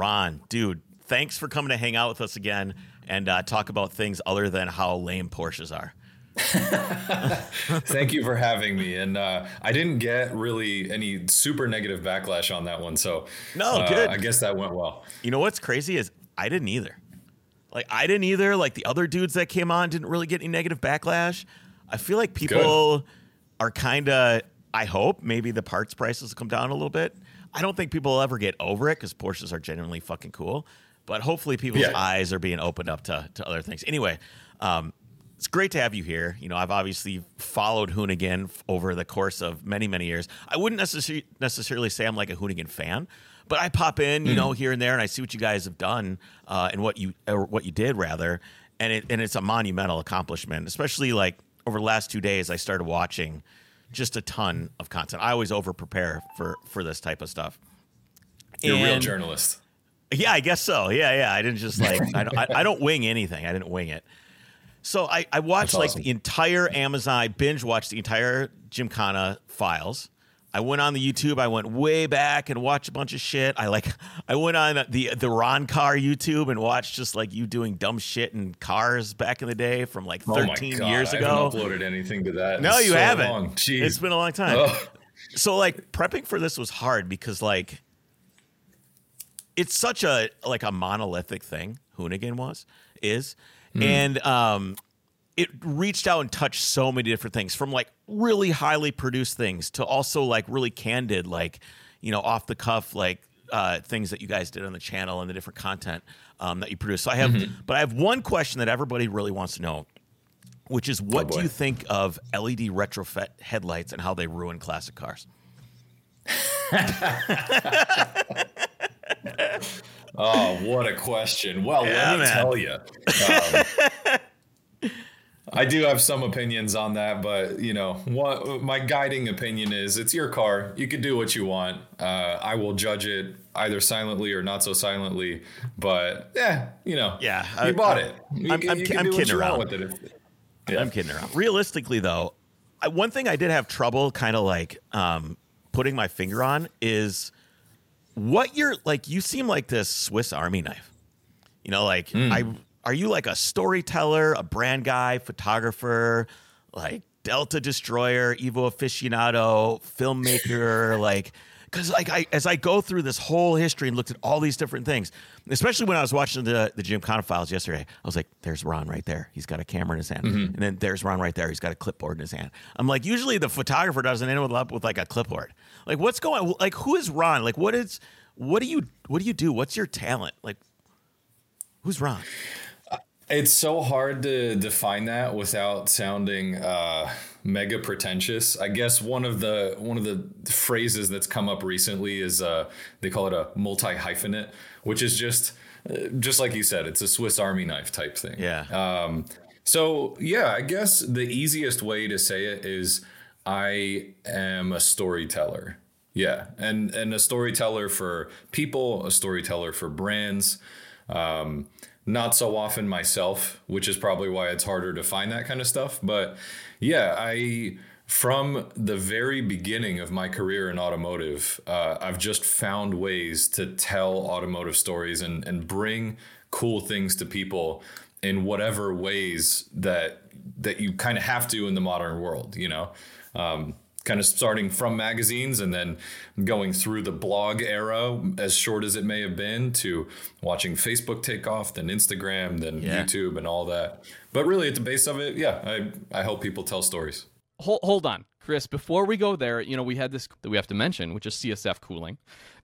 Ron, dude, thanks for coming to hang out with us again and uh, talk about things other than how lame Porsches are. Thank you for having me. And uh, I didn't get really any super negative backlash on that one, so no, uh, good. I guess that went well. You know what's crazy is I didn't either. Like I didn't either. Like the other dudes that came on didn't really get any negative backlash. I feel like people good. are kind of. I hope maybe the parts prices will come down a little bit. I don't think people will ever get over it because Porsches are genuinely fucking cool. But hopefully, people's yeah. eyes are being opened up to, to other things. Anyway, um, it's great to have you here. You know, I've obviously followed Hoonigan over the course of many, many years. I wouldn't necessarily necessarily say I'm like a Hoonigan fan, but I pop in, you mm. know, here and there, and I see what you guys have done uh, and what you or what you did rather, and it and it's a monumental accomplishment. Especially like over the last two days, I started watching just a ton of content. I always over prepare for for this type of stuff. You're and, a real journalist. Yeah, I guess so. Yeah, yeah. I didn't just like I don't, I, I don't wing anything. I didn't wing it. So I, I watched like the entire Amazon, I binge watched the entire Gymkhana files. I went on the YouTube. I went way back and watched a bunch of shit. I like I went on the the Ron Car YouTube and watched just like you doing dumb shit in cars back in the day from like 13 oh years ago. I haven't uploaded anything to that. No, you so haven't. It's been a long time. So like prepping for this was hard because like it's such a like a monolithic thing. Hoonigan was is Mm. And um, it reached out and touched so many different things from like really highly produced things to also like really candid, like, you know, off the cuff, like uh, things that you guys did on the channel and the different content um, that you produce. So I have, mm-hmm. but I have one question that everybody really wants to know, which is what oh do you think of LED retrofit headlights and how they ruin classic cars? Oh, what a question. Well, yeah, let me man. tell you. Um, I do have some opinions on that, but you know, what my guiding opinion is it's your car. You can do what you want. Uh, I will judge it either silently or not so silently, but yeah, you know, yeah, you I, bought I, it. You, I'm, I'm, you I'm kidding around with it. If, yeah. I'm kidding around. Realistically, though, I, one thing I did have trouble kind of like um, putting my finger on is what you're like you seem like this Swiss Army knife. You know, like mm. I are you like a storyteller, a brand guy, photographer, like Delta Destroyer, Evo aficionado, filmmaker, like because like I as I go through this whole history and looked at all these different things, especially when I was watching the the Gymkhana files yesterday, I was like, "There's Ron right there. He's got a camera in his hand, mm-hmm. and then there's Ron right there. He's got a clipboard in his hand." I'm like, usually the photographer doesn't end up with like a clipboard. Like, what's going? Like, who is Ron? Like, what is? What do you? What do you do? What's your talent? Like, who's Ron? It's so hard to define that without sounding uh, mega pretentious. I guess one of the one of the phrases that's come up recently is uh, they call it a multi hyphenate, which is just uh, just like you said, it's a Swiss Army knife type thing. Yeah. Um, so yeah, I guess the easiest way to say it is I am a storyteller. Yeah, and and a storyteller for people, a storyteller for brands. Um, not so often myself, which is probably why it's harder to find that kind of stuff. But yeah, I from the very beginning of my career in automotive, uh, I've just found ways to tell automotive stories and and bring cool things to people in whatever ways that that you kind of have to in the modern world. You know. Um, kind of starting from magazines and then going through the blog era, as short as it may have been, to watching Facebook take off, then Instagram, then yeah. YouTube, and all that. But really, at the base of it, yeah, I, I help people tell stories. Hold, hold on, Chris. Before we go there, you know, we had this that we have to mention, which is CSF cooling.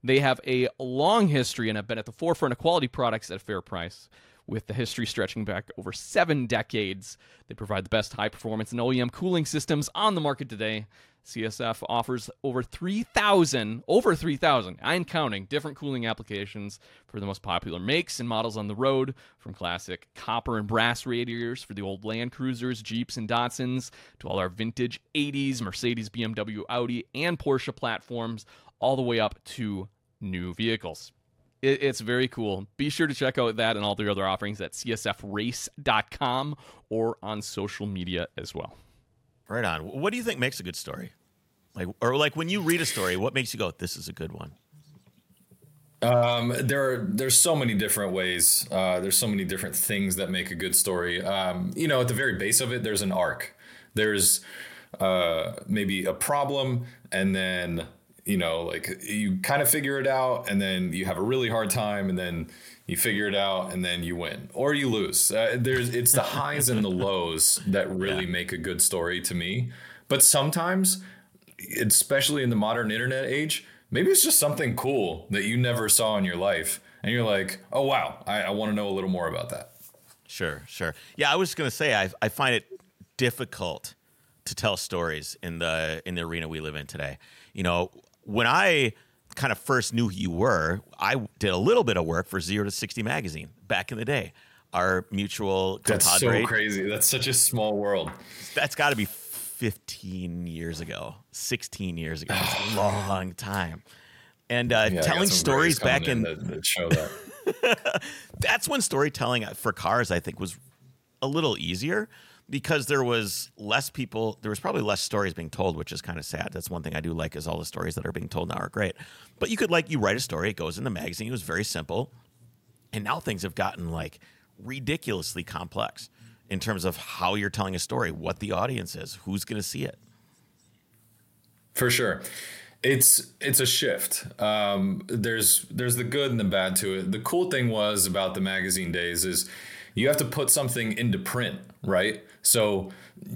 They have a long history and have been at the forefront of quality products at a fair price with the history stretching back over seven decades. They provide the best high performance and OEM cooling systems on the market today. CSF offers over 3,000, over 3,000, I'm counting, different cooling applications for the most popular makes and models on the road, from classic copper and brass radiators for the old Land Cruisers, Jeeps, and Datsuns, to all our vintage 80s Mercedes, BMW, Audi, and Porsche platforms, all the way up to new vehicles. It's very cool. Be sure to check out that and all the other offerings at csfrace.com or on social media as well. Right on. What do you think makes a good story? Like, or like when you read a story, what makes you go, "This is a good one"? Um, there are there's so many different ways. Uh, there's so many different things that make a good story. Um, you know, at the very base of it, there's an arc. There's uh, maybe a problem, and then you know, like you kind of figure it out, and then you have a really hard time, and then you figure it out, and then you win or you lose. Uh, there's it's the highs and the lows that really yeah. make a good story to me. But sometimes, especially in the modern internet age maybe it's just something cool that you never saw in your life and you're like oh wow i, I want to know a little more about that sure sure yeah i was going to say I, I find it difficult to tell stories in the in the arena we live in today you know when i kind of first knew who you were i did a little bit of work for zero to 60 magazine back in the day our mutual that's compadre. so crazy that's such a small world that's got to be 15 years ago, 16 years ago. It's a long time. And uh, yeah, telling stories back in, in that, show that. that's when storytelling for cars, I think, was a little easier because there was less people. There was probably less stories being told, which is kind of sad. That's one thing I do like is all the stories that are being told now are great. But you could like you write a story, it goes in the magazine. It was very simple, and now things have gotten like ridiculously complex in terms of how you're telling a story, what the audience is, who's going to see it. For sure. It's it's a shift. Um, there's there's the good and the bad to it. The cool thing was about the magazine days is you have to put something into print, right? So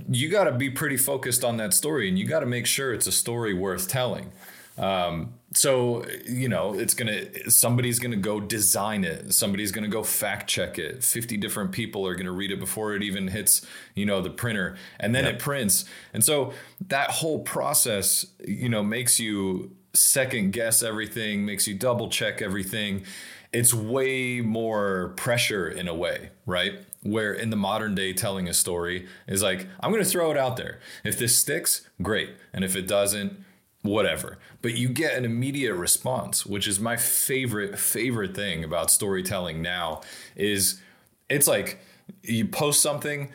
you got to be pretty focused on that story, and you got to make sure it's a story worth telling. Um, so you know it's gonna somebody's gonna go design it somebody's gonna go fact check it 50 different people are gonna read it before it even hits you know the printer and then yep. it prints and so that whole process you know makes you second guess everything makes you double check everything it's way more pressure in a way right where in the modern day telling a story is like i'm gonna throw it out there if this sticks great and if it doesn't whatever. But you get an immediate response, which is my favorite favorite thing about storytelling now is it's like you post something,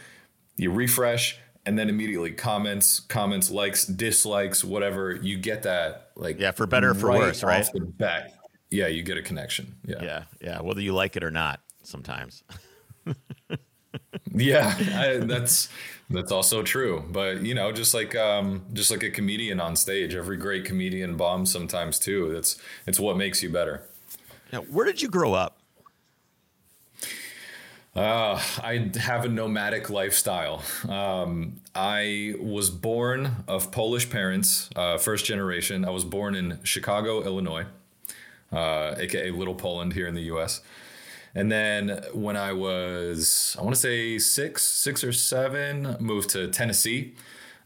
you refresh and then immediately comments, comments, likes, dislikes, whatever, you get that like Yeah, for better or for worse, right? the bat. Yeah, you get a connection. Yeah. Yeah, yeah, whether you like it or not sometimes. yeah, I, that's that's also true. But you know, just like um, just like a comedian on stage, every great comedian bombs sometimes too. That's it's what makes you better. Now, where did you grow up? Uh, I have a nomadic lifestyle. Um, I was born of Polish parents, uh, first generation. I was born in Chicago, Illinois, uh, aka Little Poland here in the U.S. And then when I was, I want to say six, six or seven, moved to Tennessee,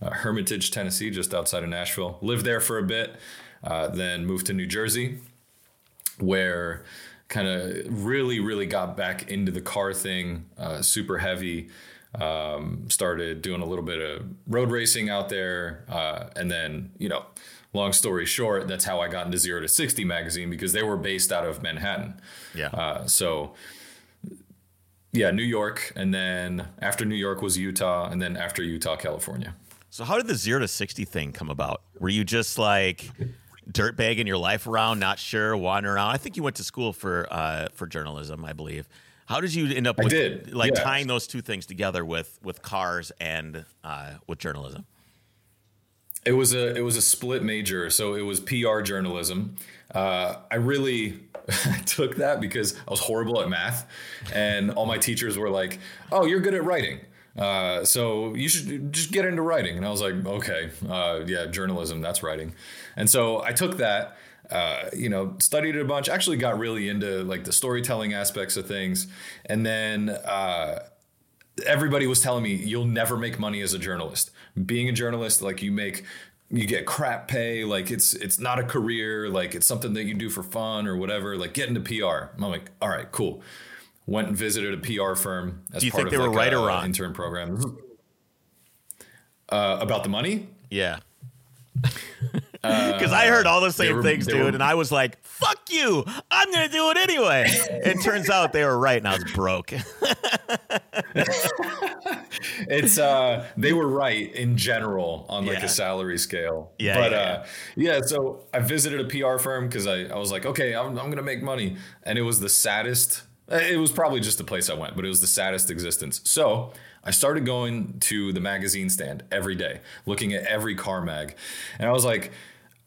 uh, Hermitage, Tennessee, just outside of Nashville. Lived there for a bit, uh, then moved to New Jersey, where kind of really, really got back into the car thing, uh, super heavy. Um, started doing a little bit of road racing out there, uh, and then you know long story short, that's how I got into Zero to 60 magazine because they were based out of Manhattan. Yeah. Uh, so, yeah, New York. And then after New York was Utah. And then after Utah, California. So, how did the Zero to 60 thing come about? Were you just like dirt bagging your life around, not sure, wandering around? I think you went to school for uh, for journalism, I believe. How did you end up with, like yeah. tying those two things together with with cars and uh, with journalism? It was a it was a split major, so it was PR journalism. Uh, I really took that because I was horrible at math, and all my teachers were like, "Oh, you're good at writing." Uh, so you should just get into writing. And I was like, okay, uh, yeah, journalism, that's writing. And so I took that, uh, you know, studied it a bunch, actually got really into like the storytelling aspects of things. And then, uh, everybody was telling me you'll never make money as a journalist. Being a journalist, like you make you get crap pay, like it's it's not a career, like it's something that you do for fun or whatever. Like get into PR. I'm like, all right, cool. Went and visited a PR firm as do you part think of they like were right a, or wrong? intern program. Uh, about the money? Yeah. Because I heard all the same were- things, dude, were- and I was like, "Fuck you! I'm gonna do it anyway." it turns out they were right, and I was broke. it's uh they were right in general on like Yeah. a salary scale Yeah, but yeah, uh yeah so i visited a pr firm because I, I was like okay I'm, I'm gonna make money and it was the saddest it was probably just the place i went but it was the saddest existence so i started going to the magazine stand every day looking at every car mag and i was like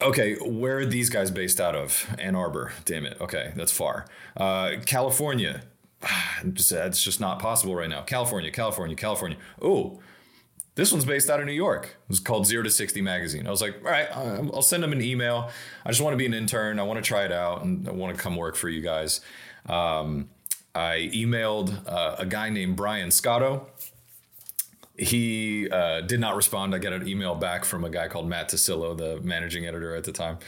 Okay, where are these guys based out of? Ann Arbor. Damn it. Okay, that's far. Uh, California. That's just not possible right now. California, California, California. Oh, this one's based out of New York. It's called Zero to 60 Magazine. I was like, all right, I'll send them an email. I just want to be an intern. I want to try it out and I want to come work for you guys. Um, I emailed uh, a guy named Brian Scotto. He uh, did not respond. I got an email back from a guy called Matt Tassillo, the managing editor at the time.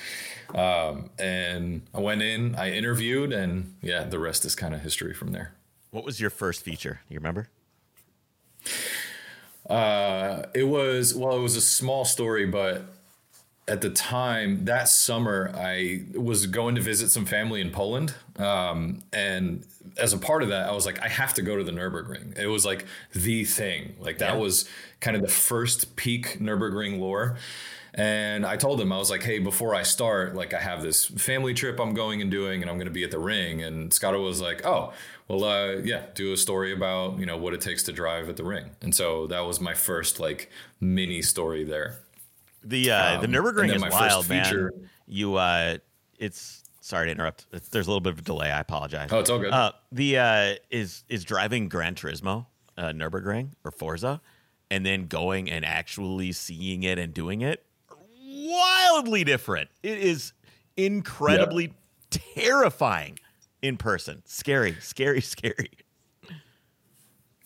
Um, and I went in, I interviewed, and yeah, the rest is kind of history from there. what was your first feature? You remember? Uh, it was well, it was a small story, but at the time that summer, I was going to visit some family in Poland, um, and as a part of that, I was like, I have to go to the Nurburgring. It was like the thing. Like that Yeah. was kind of the first peak Nurburgring lore. And I told him, I was like, hey, before I start, like I have this family trip I'm going and doing, and I'm going to be at the ring. And Scotto was like, oh, well, uh, yeah, do a story about, you know, what it takes to drive at the ring. And so that was my first like mini story there. The uh, the Um, Nurburgring is my first wild, feature- man. You uh, it's sorry to interrupt. It's, there's a little bit of a delay. I apologize. Oh, it's all good. Uh, the uh, is is driving Gran Turismo, uh, Nurburgring or Forza, and then going and actually seeing it and doing it, wildly different. It is incredibly terrifying in person. Scary, scary, scary.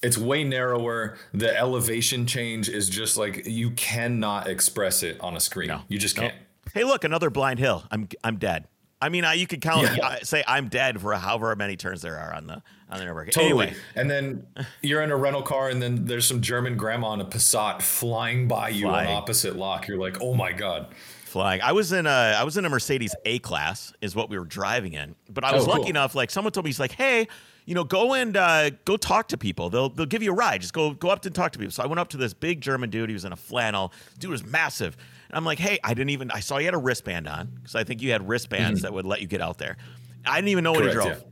it's way narrower. The elevation change is just like you cannot express it on a screen. No. You just can't. Hey, look, another blind hill. I'm I'm dead. I mean, I, you could count Yeah. uh, say I'm dead for however many turns there are on the on the Nurburgring. Totally. Anyway, And then you're in a rental car, and then there's some German grandma in a Passat flying by you Flying. on opposite lock. You're like, oh my god. flying. I was in a I was in a Mercedes A class is what we were driving in. But I was Oh, cool. lucky enough. Like someone told me, he's like, hey, you know, go and uh, go talk to people. They'll they'll give you a ride. Just go go up and talk to people. So I went up to this big German dude. He was in a flannel. Dude was massive. And I'm like, hey, I didn't even. I saw you had a wristband on because I think you had wristbands that would let you get out there. I didn't even know what he Mm-hmm. Drove. yeah.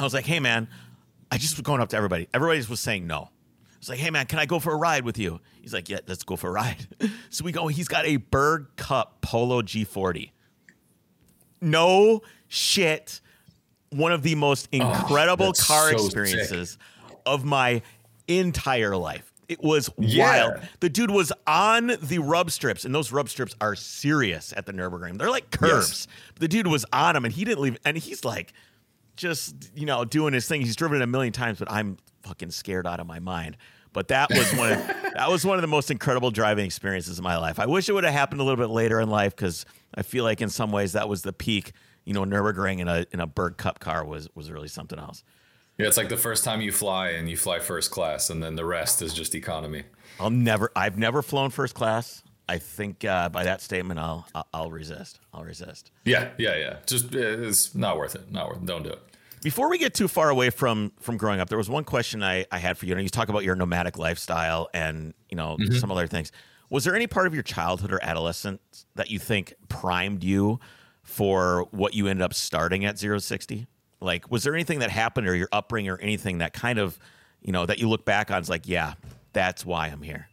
I was like, hey man, I just was going up to everybody. Everybody was saying no. I was like, hey man, can I go for a ride with you? He's like, yeah, let's go for a ride. So we go. He's got a Berg Cup Polo G40. No shit. One of the most incredible that's car so experiences of my entire life. It was Yeah. wild. The dude was on the rub strips, and those rub strips are serious at the Nurburgring. They're like curves. But the dude was on them, and he didn't leave. And he's like, just you know doing his thing. He's driven it a million times, but I'm fucking scared out of my mind. But that was one of that was one of the most incredible driving experiences of my life. I wish it would have happened a little bit later in life because I feel like in some ways that was the peak. You know, Nurburgring in a in a Berg Cup car was was really something else. Yeah, it's like the first time you fly and you fly first class, and then the rest is just economy. I'll never. I've never flown first class. I think uh, by that statement, I'll I'll- resist. I'll resist. Yeah, yeah, yeah. Just uh, it's not worth it. Not worth. It. Don't do it. Before we get too far away from from growing up, there was one question I, I had for you. You know, you talk about your nomadic lifestyle and you know some other things. Was there any part of your childhood or adolescence that you think primed you for what you ended up starting at zero sixty? Like, was there anything that happened or your upbringing or anything that kind of, you know, that you look back on is like, yeah, that's why I'm here.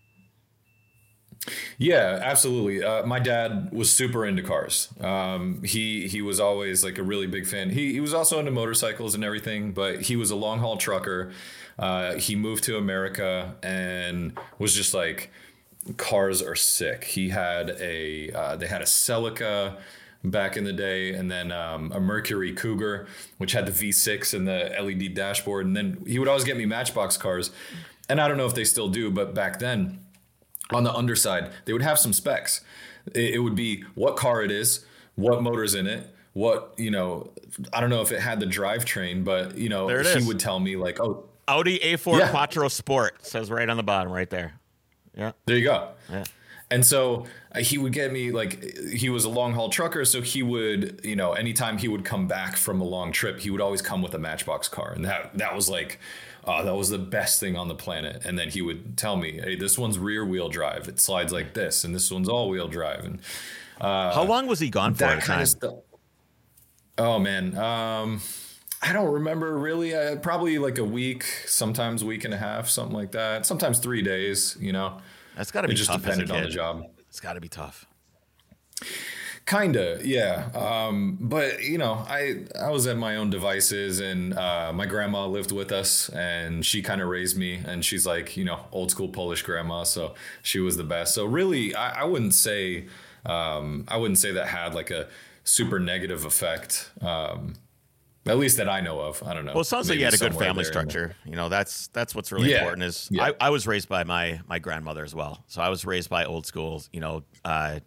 Yeah, absolutely. Uh, my dad was super into cars. Um, he he was always like a really big fan. He he was also into motorcycles and everything, but he was a long haul trucker. Uh, he moved to America and was just like, cars are sick. He had a uh, they had a Celica back in the day, and then um, a Mercury Cougar, which had the V6 and the LED dashboard. And then he would always get me Matchbox cars, and I don't know if they still do, but back then on the underside, they would have some specs. It, it would be what car it is, what motor's in it, what you know. I don't know if it had the drivetrain, but you know, he is. would tell me like, "Oh, Audi A4 Yeah. Quattro Sport says right on the bottom, right there. Yeah. there you go." Yeah. And so uh, he would get me like he was a long haul trucker, so he would you know anytime he would come back from a long trip, he would always come with a Matchbox car, and that that was like. Uh, that was the best thing on the planet. And then he would tell me, "Hey, this one's rear wheel drive. It slides like this, and this one's all wheel drive." And uh, How long was he gone for at that kind time? of stuff. Oh man, um, I don't remember really. Uh, probably like a week, sometimes week and a half, something like that. Sometimes three days. You know, That's got to be just tough depended on the job. It's got to be tough. Kinda, yeah. Um, but you know, I I was at my own devices, and uh, my grandma lived with us, and she kind of raised me, and she's like, you know, old school Polish grandma, so she was the best. So really, I, I wouldn't say, um, I wouldn't say that had like a super negative effect. Um, at least that I know of. I don't know. Well, it sounds like you had a good family structure. You know, that's that's what's really Yeah. important. Is Yeah. I, I was raised by my my grandmother as well. So I was raised by old school. You know, uh,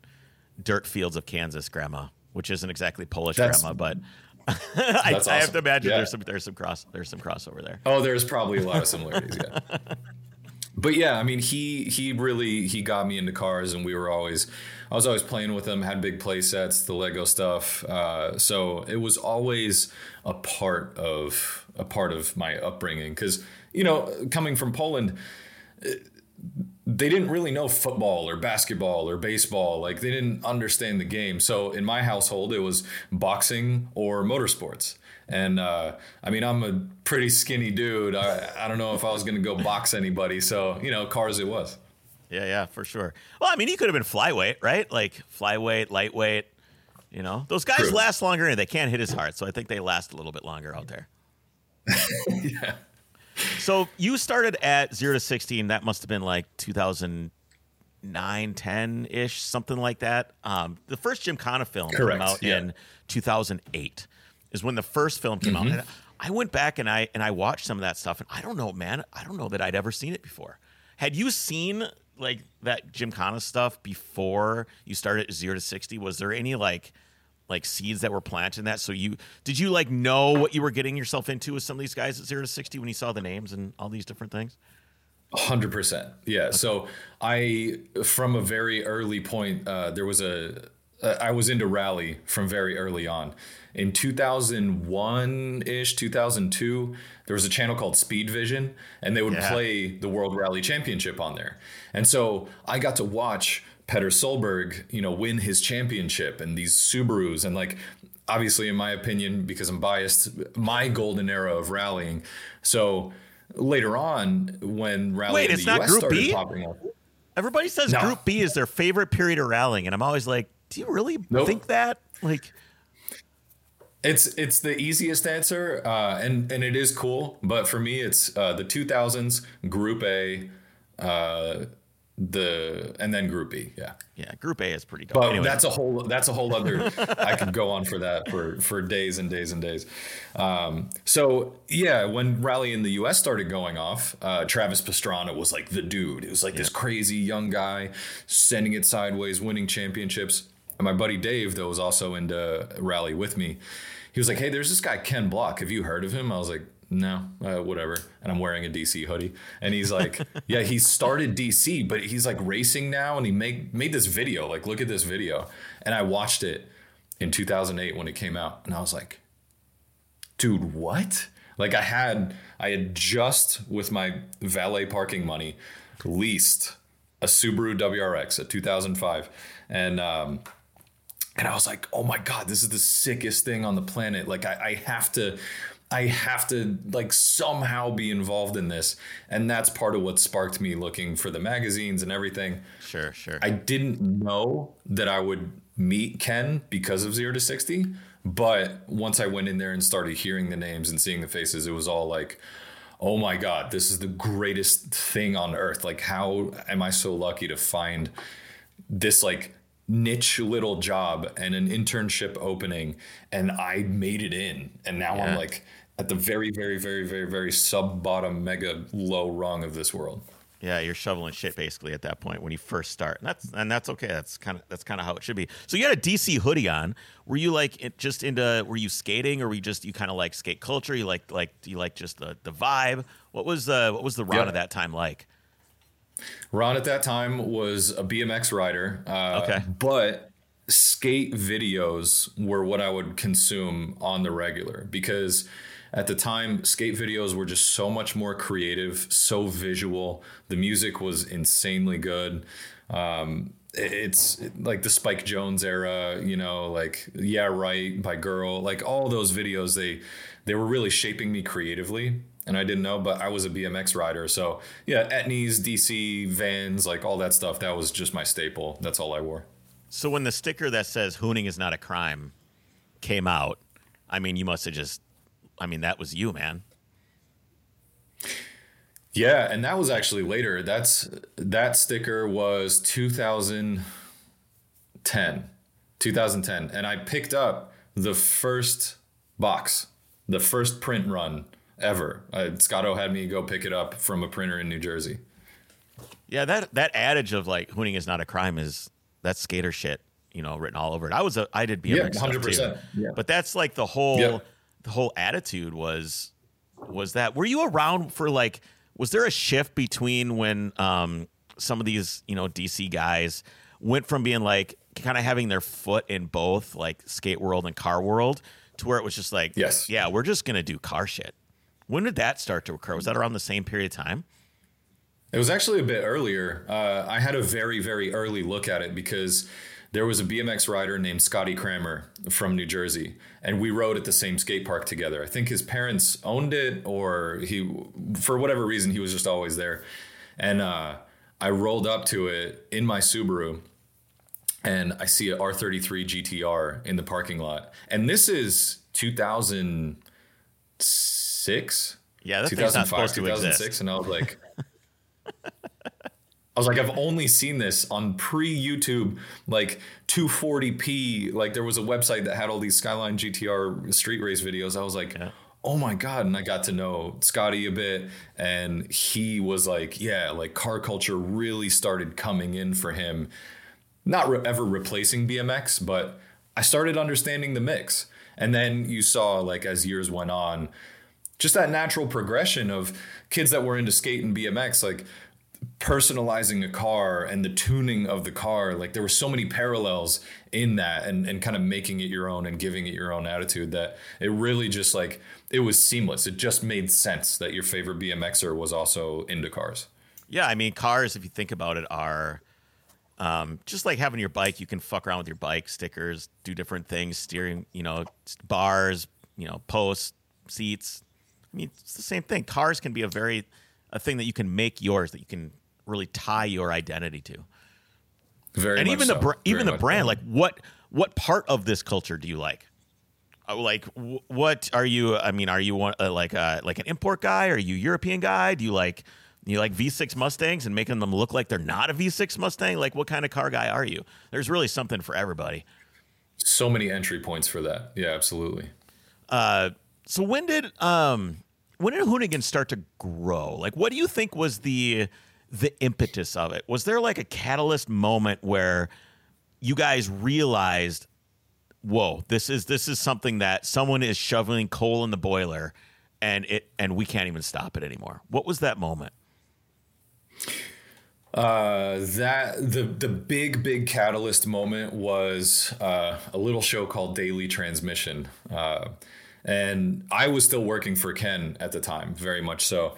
dirt fields of Kansas grandma, which isn't exactly Polish That's- grandma, but I, That's I have to imagine Yeah. there's some there's some cross there's some crossover there. Oh, there's probably a lot of similarities, yeah. But yeah, I mean, he he really he got me into cars, and we were always, I was always playing with them, Had big play sets, the Lego stuff. Uh, so it was always a part of a part of my upbringing. Because you know, coming from Poland, they didn't really know football or basketball or baseball. Like they didn't understand the game. So in my household, it was boxing or motorsports. And uh, I mean, I'm a pretty skinny dude. I, I don't know if I was going to go box anybody. So, you know, cars it was. Yeah, yeah, for sure. Well, I mean, he could have been flyweight, right? Like flyweight, lightweight. You know, those guys True. last longer and they can't hit his heart, so I think they last a little bit longer out there. yeah. So you started at zero to sixteen. That must have been like 2009, 10 ish, something like that. Um, the first Jim Gymkhana film Correct, came out yeah. in 2008. Is when the first film came Mm-hmm. out. And I went back and I and I watched some of that stuff, and I don't know, man. I don't know that I'd ever seen it before. Had you seen like that Gymkhana stuff before you started at zero to sixty? Was there any like like seeds that were planted in that? So you did you like know what you were getting yourself into with some of these guys at zero to sixty when you saw the names and all these different things? Hundred percent, yeah. So I, from a very early point, uh, there was a, uh, I was into rally from very early on. In 2001 ish, 2002, there was a channel called Speed Vision, and they would Yeah. play the World Rally Championship on there. And so I got to watch Petter Solberg, you know, win his championship and these Subarus and like obviously in my opinion because I'm biased, my golden era of rallying. So later on when rally Wait, in it's the not US Group started B? popping up. Everybody says No. Group B is their favorite period of rallying, and I'm always like, do you really Nope. think that? Like, It's it's the easiest answer, uh, and and it is cool. But for me, it's uh, the 2000s Group A, uh, the and then Group B. Yeah, yeah, Group A is pretty dope. but anyway, that's a whole that's a whole other. I could go on for that for for days and days and days. Um, so yeah, when rally in the U.S. started going off, uh, Travis Pastrana was like the dude. It was like this crazy young guy sending it sideways, winning championships. And my buddy Dave, that was also into rally with me, he was like, "Hey, there's this guy Ken Block. Have you heard of him?" I was like. No, uh, whatever. And I'm wearing a DC hoodie. And he's like, yeah, he started DC, but he's like racing now. And he made made this video. Like, look at this video. And I watched it in 2008 when it came out, and I was like, dude, what? Like, I had I had just with my valet parking money leased a Subaru WRX, a 2005, and um, and I was like, oh my god, this is the sickest thing on the planet. Like, I, I have to. I have to like somehow be involved in this. And that's part of what sparked me looking for the magazines and everything. sure, sure. I didn't know that I would meet Ken because of Zero to 60. But once I went in there and started hearing the names and seeing the faces, it was all like, oh my God, this is the greatest thing on earth. Like, how am I so lucky to find this like niche little job and an internship opening? And I made it in. And now Yeah. I'm like at the very, very, very, very, very sub bottom mega low rung of this world. Yeah, you're shoveling shit basically at that point when you first start, and that's and that's okay. That's kind of that's kind of how it should be. So you had a DC hoodie on. Were you like it just into? Were you skating, or were you just you kind of like skate culture? You like like do you like just the the vibe? What was uh what was the run Yeah. of that time like? Ron at that time was a BMX rider. Uh, Okay. But skate videos were what I would consume on the regular because at the time, skate videos were just so much more creative, so visual. The music was insanely good. Um, it's like the Spike Jonze era, you know, like Yeah Right by Girl, like all those videos. They they were really shaping me creatively, and I didn't know, but I was a BMX rider, so yeah, Etnies, DC, Vans, like all that stuff. That was just my staple. That's all I wore. So when the sticker that says "Hooning is not a crime" came out, I mean, you must have just. I mean, that was you, man. Yeah, and that was actually later. That's that sticker was 2010. 2010 and I picked up the first box, the first print run ever. Uh, Scotto had me go pick it up from a printer in New Jersey. Yeah, that that adage of like "Hooning is not a crime" is that's skater shit. You know, written all over it. I was a I did BMX Yeah, stuff 100%. too, Yeah. but that's like the whole Yeah. the whole attitude was was that. Were you around for like? Was there a shift between when um some of these you know DC guys went from being like kind of having their foot in both like skate world and car world to where it was just like Yes. yeah we're just gonna do car shit. When did that start to occur? Was that around the same period of time? It was actually a bit earlier. Uh, I had a very, very early look at it because there was a BMX rider named Scotty Kramer from New Jersey, and we rode at the same skate park together. I think his parents owned it, or he, for whatever reason, he was just always there. And uh, I rolled up to it in my Subaru, and I see a R33 GTR in the parking lot. And this is 2006. Yeah, that thing's not supposed to exist. and I was like, I was like, I've only seen this on pre YouTube, like 240p. Like there was a website that had all these Skyline GTR street race videos. I was like, oh my God. And I got to know Scotty a bit. And he was like, yeah, like car culture really started coming in for him. Not re- ever replacing BMX, but I started understanding the mix. And then you saw, like, as years went on, just that natural progression of kids that were into skate and BMX, like personalizing a car and the tuning of the car. Like there were so many parallels in that and, and kind of making it your own and giving it your own attitude that it really just like it was seamless. It just made sense that your favorite BMXer was also into cars. Yeah, I mean, cars, if you think about it, are um, just like having your bike. You can fuck around with your bike, stickers, do different things, steering, you know, bars, you know, posts, seats. I mean, it's the same thing. Cars can be a very a thing that you can make yours, that you can really tie your identity to. Very and even so. the br- even Very the brand, so. like what what part of this culture do you like? Uh, Like, what are you? I mean, are you one, uh, like uh, like an import guy? Are you European guy? Do you like you like V6 Mustangs and making them look like they're not a V6 Mustang? Like, what kind of car guy are you? There's really something for everybody. so many entry points for that. Yeah, absolutely. So when did um when did Hoonigan start to grow? Like, what do you think was the the impetus of it? Was there like a catalyst moment where you guys realized, whoa, this is this is something that someone is shoveling coal in the boiler, and it and we can't even stop it anymore. What was that moment? Uh, that the the big big catalyst moment was uh, a little show called Daily Transmission, uh, and I was still working for Ken at the time, very much so.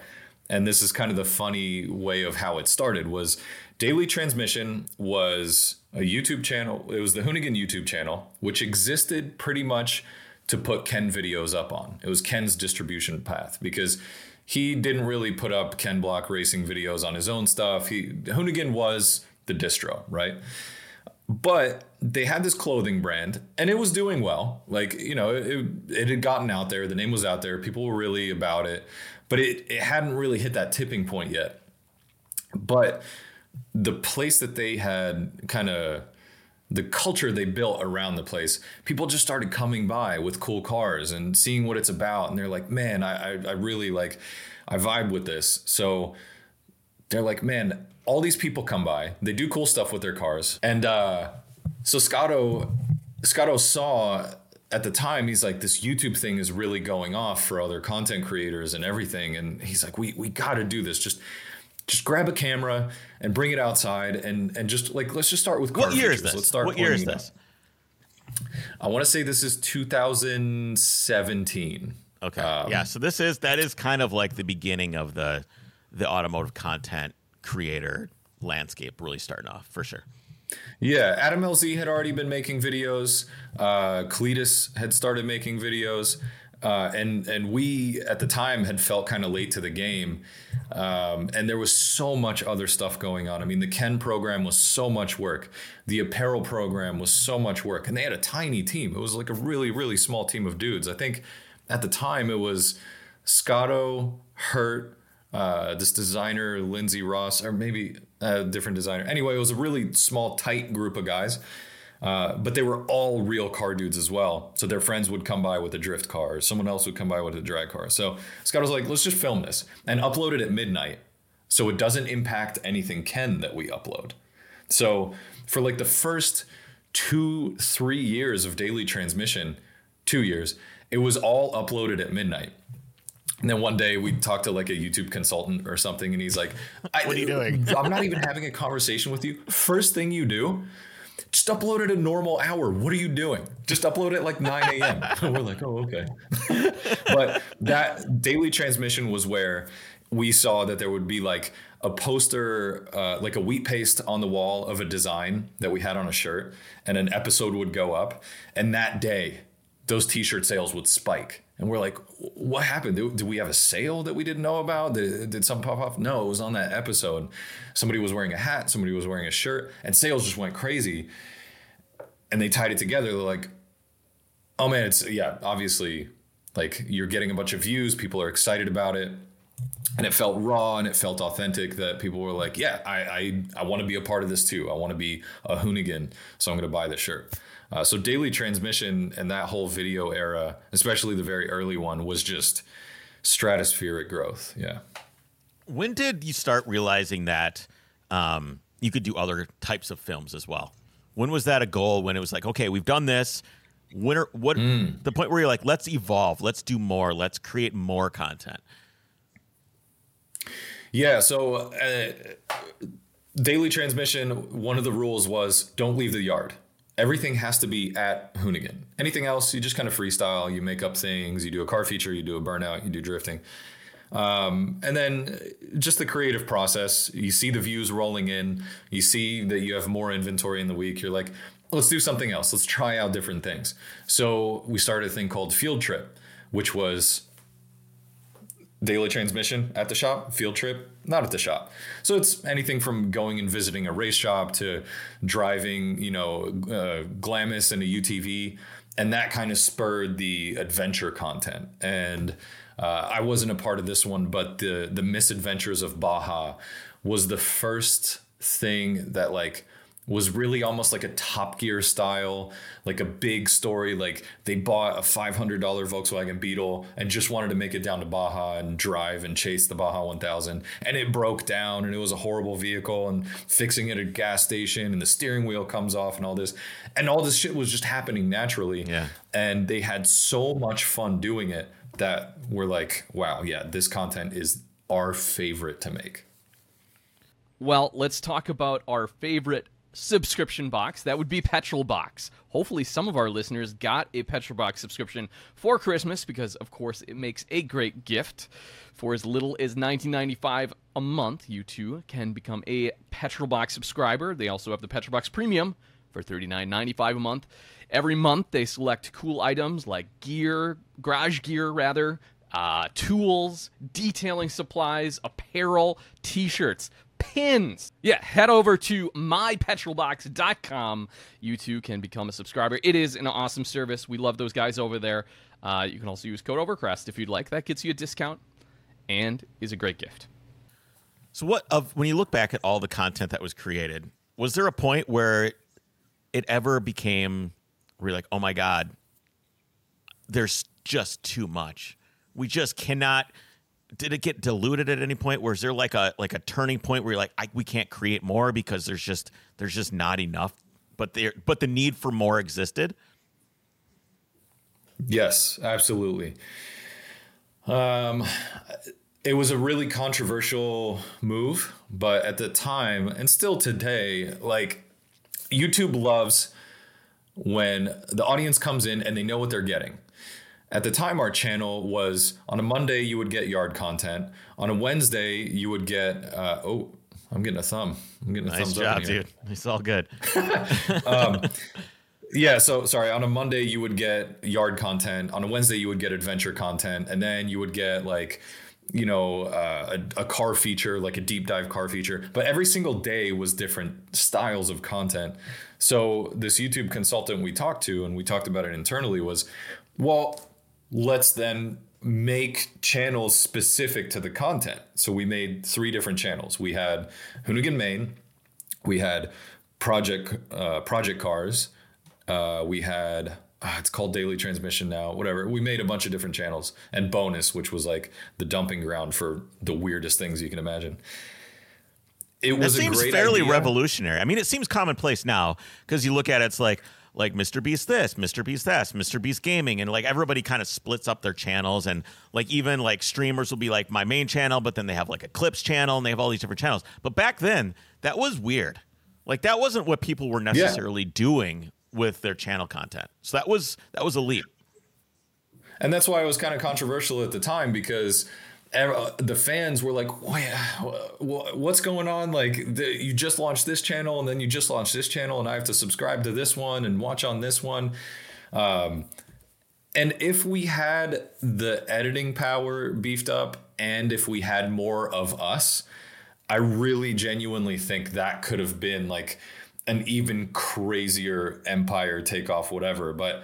And this is kind of the funny way of how it started. Was Daily Transmission was a YouTube channel. It was the Hoonigan YouTube channel, which existed pretty much to put Ken videos up on. It was Ken's distribution path because he didn't really put up Ken Block racing videos on his own stuff. He Hoonigan was the distro, right? But they had this clothing brand and it was doing well. Like, you know, it, it had gotten out there, the name was out there, people were really about it, but it, it hadn't really hit that tipping point yet. But the place that they had kind of the culture they built around the place, people just started coming by with cool cars and seeing what it's about. And they're like, man, I, I, I really like, I vibe with this. So they're like, man, all these people come by, they do cool stuff with their cars. And uh, so Scotto, Scotto saw at the time, he's like, this YouTube thing is really going off for other content creators and everything. And he's like, we, we got to do this. Just just grab a camera and bring it outside and and just like let's just start with car What year is this? Let's start what year is this? out. I want to say this is 2017. Okay. Um, yeah. So this is that is kind of like the beginning of the the automotive content creator landscape really starting off for sure. Yeah, Adam LZ had already been making videos. Uh, Cleetus had started making videos, uh, and and we at the time had felt kind of late to the game. Um, and there was so much other stuff going on. I mean, the Ken program was so much work. The apparel program was so much work, and they had a tiny team. It was like a really really small team of dudes. I think at the time it was Scotto, Hurt, uh, this designer Lindsay Ross, or maybe a different designer. Anyway, it was a really small, tight group of guys, uh, but they were all real car dudes as well. So their friends would come by with a drift car, someone else would come by with a drag car. So Scott was like, "Let's just film this and upload it at midnight, so it doesn't impact anything Ken that we upload." So for like the first two, three years of daily transmission, two years, it was all uploaded at midnight. And then one day we talked to like a YouTube consultant or something, and he's like, What are you doing? I'm not even having a conversation with you. First thing you do, just upload it a normal hour. What are you doing? Just upload it like 9 a.m. We're like, oh, okay. but that daily transmission was where we saw that there would be like a poster, uh, like a wheat paste on the wall of a design that we had on a shirt, and an episode would go up. And that day, those t-shirt sales would spike. And we're like, what happened? Did we have a sale that we didn't know about? Did, did something pop off? No, it was on that episode. Somebody was wearing a hat, somebody was wearing a shirt, and sales just went crazy. And they tied it together. They're like, oh man, it's, yeah, obviously, like you're getting a bunch of views, people are excited about it. And it felt raw and it felt authentic that people were like, yeah, I, I, I want to be a part of this too. I want to be a hoonigan, so I'm going to buy the shirt. Uh, so daily transmission and that whole video era, especially the very early one, was just stratospheric growth. Yeah. When did you start realizing that um, you could do other types of films as well? When was that a goal? When it was like, okay, we've done this. When are, what the point where you're like, let's evolve, let's do more, let's create more content. Yeah. So uh, daily transmission, one of the rules was don't leave the yard. Everything has to be at Hoonigan. Anything else, you just kind of freestyle. You make up things. You do a car feature. You do a burnout. You do drifting. Um, and then just the creative process. You see the views rolling in. You see that you have more inventory in the week. You're like, let's do something else. Let's try out different things. So we started a thing called Field Trip, which was daily transmission at the shop, field trip, not at the shop. So it's anything from going and visiting a race shop to driving, you know, uh, Glamis and a UTV. And that kind of spurred the adventure content. And uh, I wasn't a part of this one, but the the misadventures of Baja was the first thing that like was really almost like a Top Gear style, like a big story. Like they bought a $500 Volkswagen Beetle and just wanted to make it down to Baja and drive and chase the Baja 1000. And it broke down and it was a horrible vehicle and fixing it at a gas station and the steering wheel comes off and all this. And all this shit was just happening naturally. Yeah. And they had so much fun doing it that we're like, wow, yeah, this content is our favorite to make. Well, let's talk about our favorite subscription box. That would be Petrol Box. Hopefully, some of our listeners got a Petrol Box subscription for Christmas because, of course, it makes a great gift. For as little as $19.95 a month, you too can become a Petrol Box subscriber. They also have the Petrol Box Premium for $39.95 a month. Every month, they select cool items like gear, garage gear, rather, uh, tools, detailing supplies, apparel, t shirts, pins. Yeah, head over to mypetrolbox.com. You too can become a subscriber. It is an awesome service. We love those guys over there. Uh, you can also use code Overcrest if you'd like. That gets you a discount and is a great gift. So what of when you look back at all the content that was created, was there a point where it ever became where you're like, oh my God, there's just too much. We just cannot did it get diluted at any point? Was there like a like a turning point where you're like, I, we can't create more because there's just there's just not enough, but there but the need for more existed. Yes, absolutely. Um, it was a really controversial move, but at the time and still today, like YouTube loves when the audience comes in and they know what they're getting. At the time, our channel was on a Monday, you would get yard content. On a Wednesday, you would get, uh, oh, I'm getting a thumb. I'm getting a Nice thumbs job, up. in here. dude. It's all good. Yeah, so sorry. On a Monday, you would get yard content. On a Wednesday, you would get adventure content, and then you would get like, you know, uh, a, a car feature, like a deep dive car feature. But every single day was different styles of content. So this YouTube consultant we talked to, and we talked about it internally, was, well, let's then make channels specific to the content. So we made three different channels. We had Hoonigan Main, we had Project uh, Project Cars, uh, we had ah, it's called Daily Transmission now, whatever. We made a bunch of different channels and bonus, which was like the dumping ground for the weirdest things you can imagine. It was a seems fairly idea. revolutionary. I mean, it seems commonplace now because you look at it, it's like like Mr. Beast this, Mr. Beast that, Mr. Beast Gaming, and like everybody kind of splits up their channels, and like even like streamers will be like my main channel, but then they have like a clips channel, and they have all these different channels. But back then, that was weird. Like that wasn't what people were necessarily doing with their channel content. So that was that was a leap. and that's why it was kind of controversial at the time because the fans were like, "Wait, wh- what's going on? Like, the, you just launched this channel, and then you just launched this channel, and I have to subscribe to this one and watch on this one." Um, and if we had the editing power beefed up, and if we had more of us, I really genuinely think that could have been like an even crazier empire takeoff, whatever. But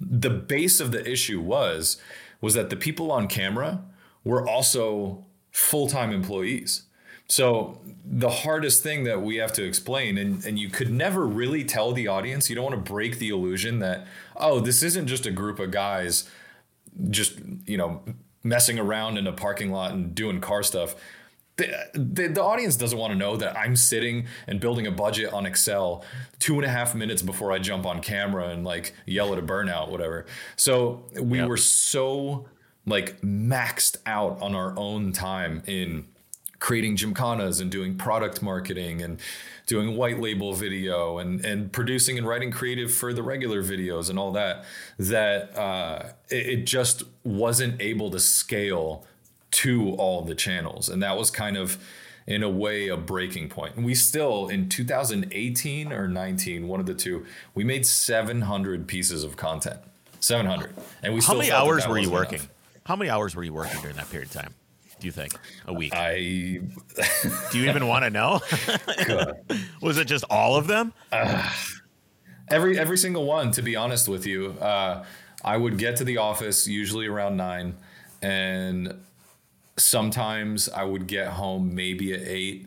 the base of the issue was was that the people on camera were also full-time employees. So the hardest thing that we have to explain, and, and you could never really tell the audience, you don't want to break the illusion that, oh, this isn't just a group of guys just, you know, messing around in a parking lot and doing car stuff. The, the, the audience doesn't want to know that I'm sitting and building a budget on Excel two and a half minutes before I jump on camera and like yell at a burnout, whatever. So we Yep. were so like maxed out on our own time in creating gymkhanas and doing product marketing and doing white label video and and producing and writing creative for the regular videos and all that that uh, it, it just wasn't able to scale to all the channels and that was kind of in a way a breaking point. and we still in 2018 or 19 one of the two we made 700 pieces of content 700 and we How many hours were you working? enough. How many hours were you working during that period of time? Do you think a week? I Do you even want to know? was it just all of them? every every single one to be honest with you uh, i would get to the office usually around nine and sometimes i would get home maybe at eight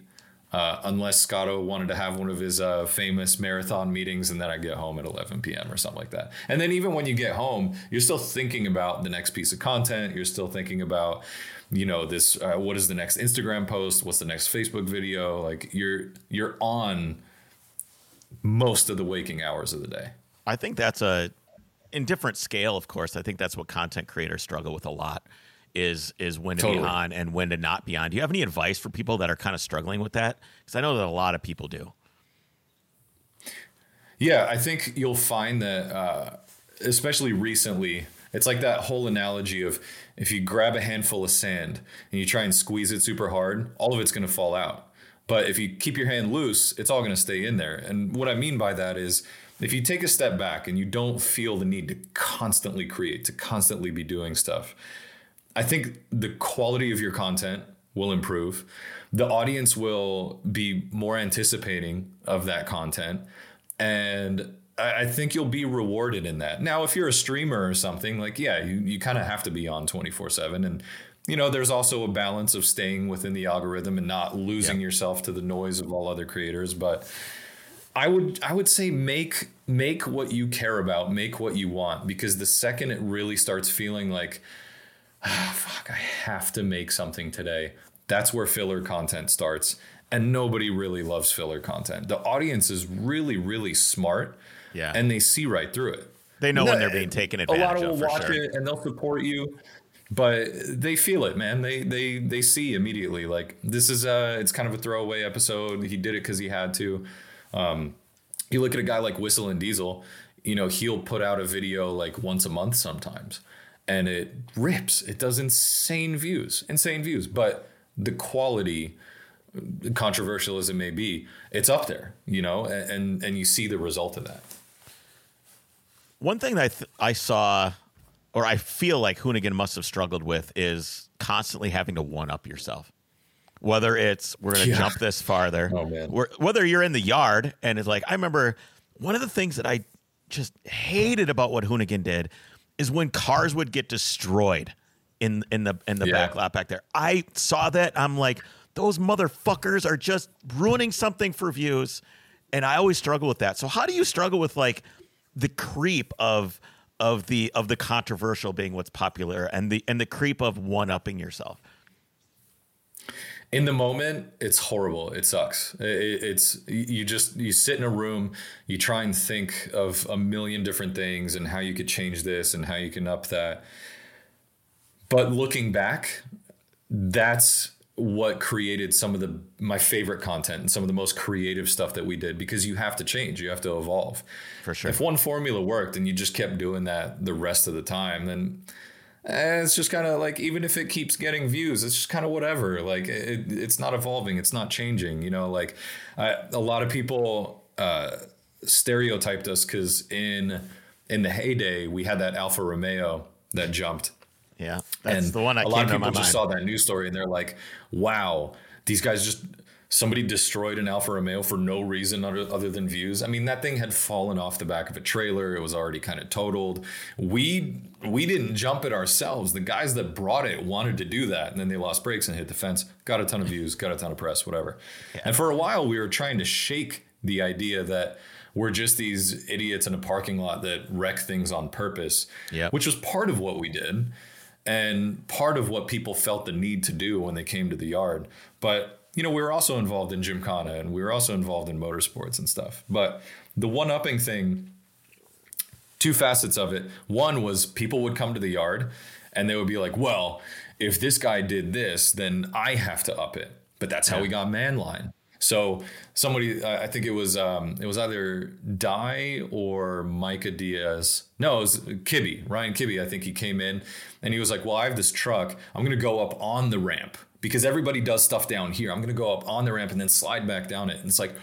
uh, unless Scotto wanted to have one of his uh, famous marathon meetings, and then I get home at 11 p.m. or something like that. And then even when you get home, you're still thinking about the next piece of content. You're still thinking about, you know, this. Uh, what is the next Instagram post? What's the next Facebook video? Like you're you're on most of the waking hours of the day. I think that's a in different scale, of course. I think that's what content creators struggle with a lot is is when to be on and when to not be on. Do you have any advice for people that are kind of struggling with that? Because I know that a lot of people do. Yeah, I think you'll find that, uh, especially recently, it's like that whole analogy of if you grab a handful of sand and you try and squeeze it super hard, all of it's going to fall out. But if you keep your hand loose, it's all going to stay in there. And what I mean by that is if you take a step back and you don't feel the need to constantly create, to constantly be doing stuff, I think the quality of your content will improve. The audience will be more anticipating of that content. And I I think you'll be rewarded in that. Now, if you're a streamer or something, like, yeah, you, you kind of have to be on 24 7. And, you know, there's also a balance of staying within the algorithm and not losing yourself to the noise of all other creators. But I would I would say make make what you care about, make what you want, because the second it really starts feeling like fuck, I have to make something today. That's where filler content starts. And nobody really loves filler content. The audience is really, really smart. Yeah. And they see right through it. They know when they're being taken advantage of. a lot of will for watch sure. it and they'll support you. but they feel it, man. They they they see immediately. Like this is a it's kind of a throwaway episode. He did it because he had to. Um, you look at a guy like WhistlinDiesel. You know he'll put out a video like once a month sometimes, and it rips. It does insane views, insane views. But the quality, controversial as it may be, it's up there. You know, and and you see the result of that. One thing that I, th- I saw or I feel like Hoonigan must have struggled with is constantly having to one up yourself. Whether it's we're going to yeah. jump this farther, oh, man. whether you're in the yard and it's like I remember one of the things that I just hated about what Hoonigan did is when cars would get destroyed in in the in the yeah. back lot back there. I saw that I'm like those motherfuckers are just ruining something for views, and I always struggle with that. So how do you struggle with like the creep of of the of the controversial being what's popular and the and the creep of one upping yourself in the moment it's horrible. It sucks. It, it's you just you sit in a room you try and think of a million different things and how you could change this and how you can up that. But looking back that's what created some of the my favorite content and some of the most creative stuff that we did because you have to change. You have to evolve. For sure. If one formula worked and you just kept doing that the rest of the time then eh, it's just kind of like even if it keeps getting views it's just kind of whatever like it, it's not evolving it's not changing you know like I, a lot of people uh, stereotyped us because in in the heyday we had that alfa romeo that jumped yeah, that's and the one. a lot of people just saw that news story and they're like, "Wow, these guys just somebody destroyed an Alfa Romeo for no reason other, other than views." I mean, that thing had fallen off the back of a trailer. It was already kind of totaled. We we didn't jump it ourselves. The guys that brought it wanted to do that, and then they lost brakes and hit the fence. Got a ton of views, got a ton of press, whatever. Yeah. And for a while, we were trying to shake the idea that we're just these idiots in a parking lot that wreck things on purpose. Yeah, which was part of what we did and part of what people felt the need to do when they came to the yard. But you know, we were also involved in Gymkhana and we were also involved in motorsports and stuff. But the one upping thing, two facets of it. One was people would come to the yard and they would be like, well, if this guy did this, then I have to up it. But that's how we got Manline. So somebody, I think it was um, it was either Die or Micah Diaz. No, it was Kibby, Ryan Kibby. I think he came in and he was like, "Well, I have this truck. I'm going to go up on the ramp because everybody does stuff down here. I'm going to go up on the ramp and then slide back down it." And it's like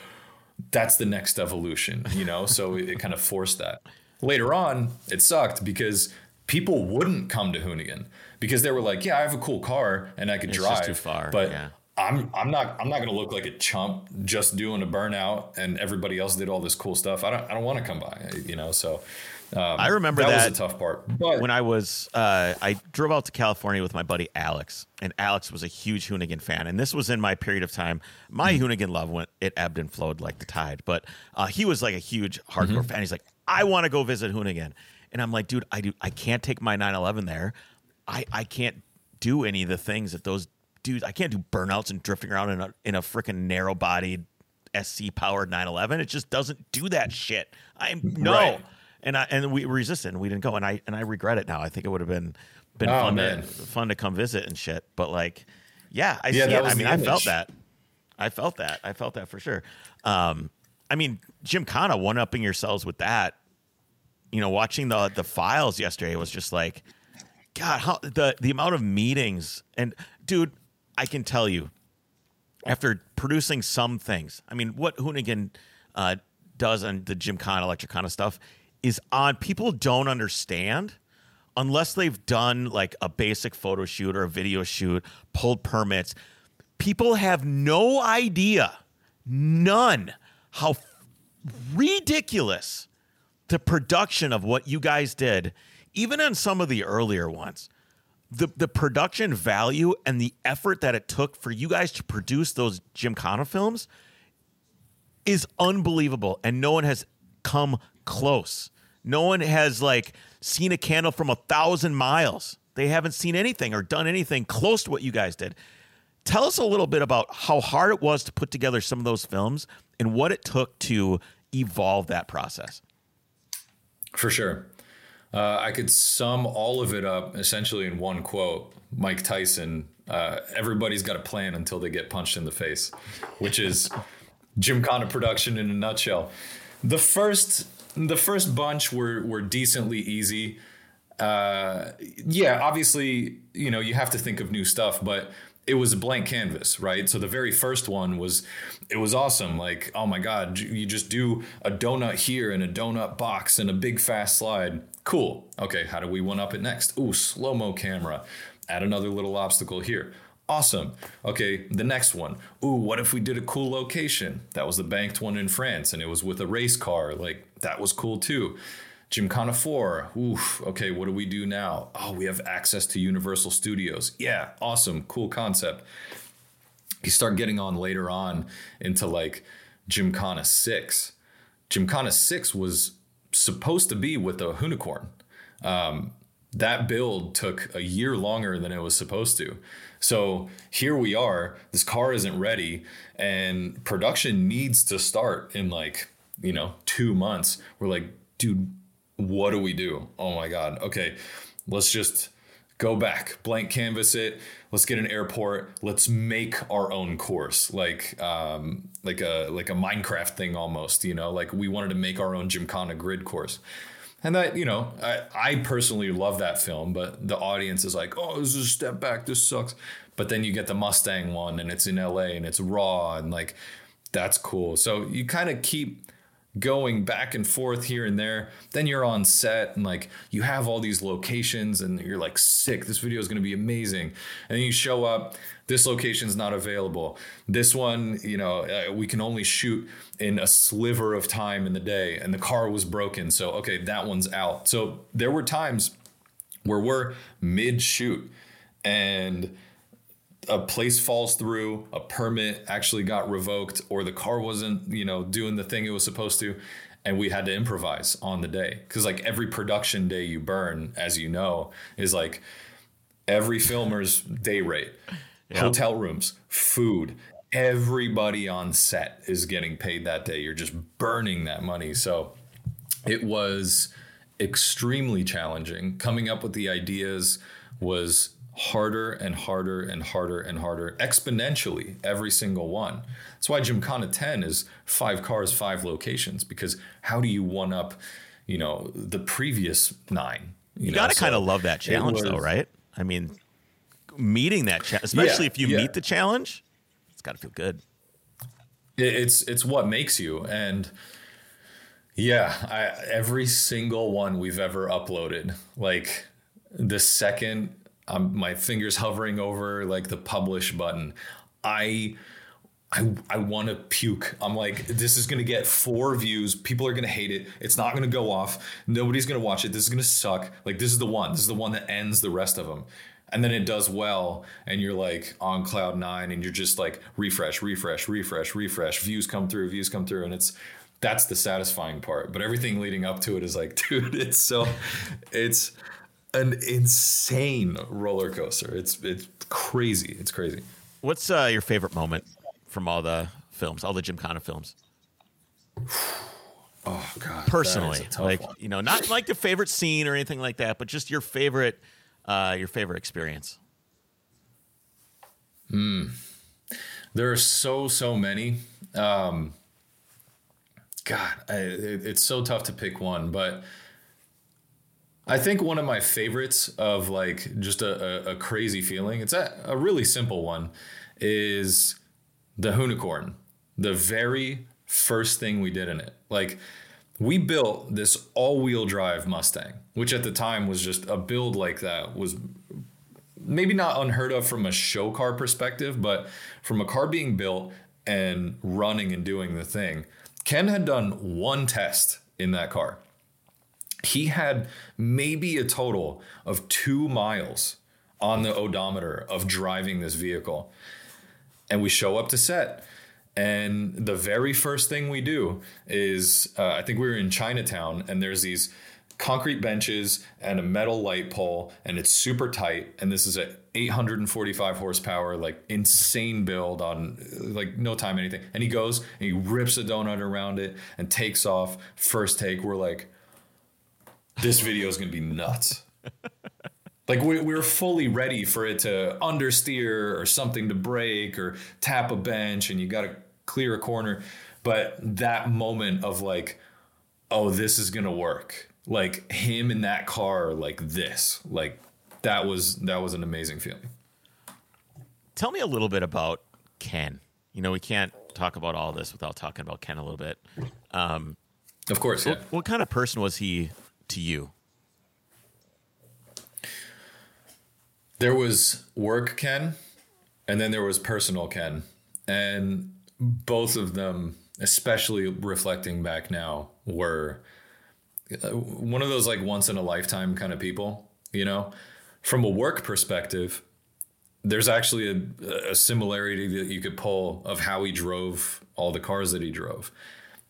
that's the next evolution, you know. so it, it kind of forced that. Later on, it sucked because people wouldn't come to Hoonigan because they were like, "Yeah, I have a cool car and I could it's drive." too far, but yeah. I'm I'm not I'm not gonna look like a chump just doing a burnout and everybody else did all this cool stuff. I don't I don't want to come by, you know. So um, I remember that, that, was a tough part. But when I was uh, I drove out to California with my buddy Alex, and Alex was a huge Hoonigan fan, and this was in my period of time. My mm-hmm. Hoonigan love went it ebbed and flowed like the tide, but uh, he was like a huge hardcore mm-hmm. fan. He's like, I want to go visit Hoonigan, and I'm like, dude, I do I can't take my 911 there. I I can't do any of the things that those dudes. I can't do burnouts and drifting around in a in a freaking narrow bodied SC powered 911. It just doesn't do that shit. I'm no. Right. And I and we resisted and we didn't go and I and I regret it now. I think it would have been been oh, fun man. to fun to come visit and shit. But like, yeah, I yeah, see it. I mean, I felt that. I felt that. I felt that for sure. Um, I mean, Gymkhana one upping yourselves with that. You know, watching the the files yesterday was just like, God, how the the amount of meetings and dude, I can tell you, after producing some things, I mean, what Hoonigan uh, does on the Gymkhana, Electrikhana stuff is on people don't understand unless they've done like a basic photo shoot or a video shoot, pulled permits. People have no idea, none, how ridiculous the production of what you guys did, even on some of the earlier ones the the production value and the effort that it took for you guys to produce those Gymkhana films is unbelievable, and no one has come close. No one has like seen a candle from a thousand miles. They haven't seen anything or done anything close to what you guys did. Tell us a little bit about how hard it was to put together some of those films and what it took to evolve that process. For sure. Uh, I could sum all of it up essentially in one quote. Mike Tyson, uh, everybody's got a plan until they get punched in the face, which is Jim Gymkhana production in a nutshell. The first, the first bunch were were decently easy. Uh, yeah, obviously, you know, you have to think of new stuff, but it was a blank canvas, right? So the very first one was, it was awesome. Like, oh my God, you just do a donut here and a donut box and a big fast slide. Cool. Okay, how do we one up it next? Ooh, slow mo camera. Add another little obstacle here. Awesome. Okay, the next one. Ooh, what if we did a cool location? That was the banked one in France and it was with a race car. Like, that was cool too. Gymkhana 4. Oof. Okay, what do we do now? Oh, we have access to Universal Studios. Yeah, awesome. Cool concept. You start getting on later on into like Gymkhana 6. Gymkhana 6 was supposed to be with the Hoonicorn. Um, that build took a year longer than it was supposed to. So here we are. This car isn't ready, and production needs to start in like, you know, two months. We're like, dude, what do we do? Oh my God. Okay, let's just go back, blank canvas it. Let's get an airport. Let's make our own course, like um, like a like a Minecraft thing almost. You know, like we wanted to make our own Gymkhana grid course. And that, you know, I, I personally love that film, but the audience is like, oh, this is a step back. This sucks. But then you get the Mustang one and it's in LA and it's raw and like, that's cool. So you kind of keep going back and forth here and there. Then you're on set and like you have all these locations and you're like sick. This video is going to be amazing. And then you show up, this location's not available. This one, you know, uh, we can only shoot in a sliver of time in the day and the car was broken. So okay, that one's out. So there were times where we're mid shoot and a place falls through, a permit actually got revoked, or the car wasn't, you know, doing the thing it was supposed to, and we had to improvise on the day. Because like every production day you burn, as you know, is like every filmer's day rate, yep. hotel rooms, food. Everybody on set is getting paid that day. You're just burning that money. So it was extremely challenging. Coming up with the ideas was harder and harder and harder and harder exponentially every single one. That's why Gymkhana 10 is five cars, five locations because how do you one up, you know, the previous nine? You, you got to so kind of love that challenge was, though, right? I mean, meeting that challenge, especially yeah, if you yeah. meet the challenge, it's got to feel good. It's it's what makes you and yeah, I, every single one we've ever uploaded, like the second um, my fingers hovering over like the publish button. I I, I want to puke. I'm like, this is going to get four views. People are going to hate it. It's not going to go off. Nobody's going to watch it. This is going to suck. Like, this is the one. This is the one that ends the rest of them. And then it does well. And you're like on cloud nine and you're just like refresh, refresh, refresh, refresh. Views come through, views come through. And it's, that's the satisfying part. But everything leading up to it is like, dude, it's so, it's, an insane roller coaster. It's it's crazy. It's crazy. What's uh, your favorite moment from all the films, all the Jim Gymkhana films? Oh God! Personally, like one. you know, not like the favorite scene or anything like that, but just your favorite, uh, your favorite experience. Hmm. There are so so many. Um, God, I, it, it's so tough to pick one, but I think one of my favorites of like just a, a, a crazy feeling, it's a, a really simple one, is the Hoonicorn. The very first thing we did in it. Like, we built this all-wheel drive Mustang, which at the time was just a build like that was maybe not unheard of from a show car perspective, but from a car being built and running and doing the thing. Ken had done one test in that car he had maybe a total of two miles on the odometer of driving this vehicle. And we show up to set. And the very first thing we do is uh, I think we were in Chinatown, and there's these concrete benches and a metal light pole, and it's super tight. And this is a 845 horsepower, like insane build on like no time anything. And he goes and he rips a donut around it and takes off. First take, we're like, this video is going to be nuts. like we, we were fully ready for it to understeer or something to break or tap a bench and you got to clear a corner. But that moment of like, oh, this is going to work. Like him in that car, like this, like that was, that was an amazing feeling. Tell me a little bit about Ken. You know, we can't talk about all this without talking about Ken a little bit. Um, of course, yeah. What, what kind of person was he to you? There was work Ken, and then there was personal Ken. And both of them, especially reflecting back now, were uh, one of those like once in a lifetime kind of people, you know? From a work perspective, there's actually a, a, similarity that you could pull of how he drove all the cars that he drove.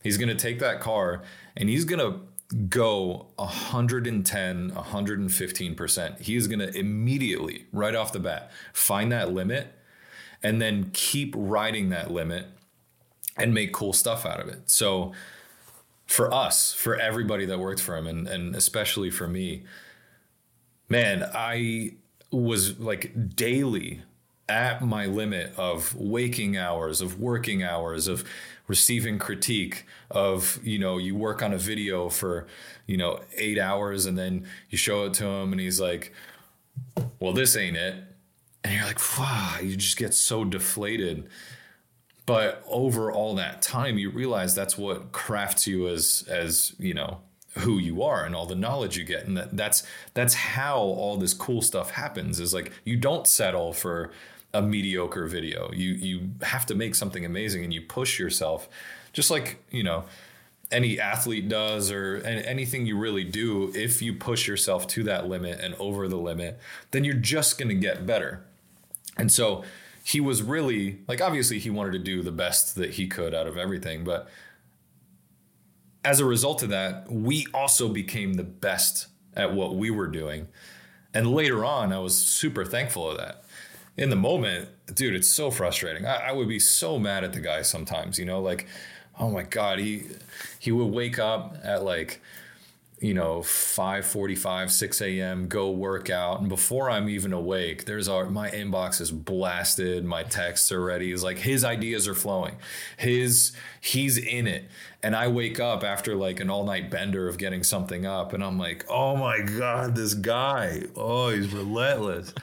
He's going to take that car and he's going to go 110, 115%. He's going to immediately, right off the bat, find that limit and then keep riding that limit and make cool stuff out of it. So, for us, for everybody that worked for him, and, and especially for me, man, I was like daily at my limit of waking hours, of working hours, of receiving critique of you know you work on a video for you know eight hours and then you show it to him and he's like well this ain't it. And you're like wow you just get so deflated. But over all that time you realize that's what crafts you as as you know who you are and all the knowledge you get. And that, that's that's how all this cool stuff happens is like you don't settle for a mediocre video. You you have to make something amazing and you push yourself just like, you know, any athlete does or anything you really do if you push yourself to that limit and over the limit, then you're just to get better. And so he was really like obviously he wanted to do the best that he could out of everything, but as a result of that, we also became the best at what we were doing. And later on, I was super thankful of that in the moment, dude, it's so frustrating. I, I, would be so mad at the guy sometimes, you know, like, oh my God, he he would wake up at like, you know, 5 45, 6 a.m., go work out. And before I'm even awake, there's our my inbox is blasted, my texts are ready. It's like his ideas are flowing. His he's in it. And I wake up after like an all-night bender of getting something up, and I'm like, oh my God, this guy. Oh, he's relentless.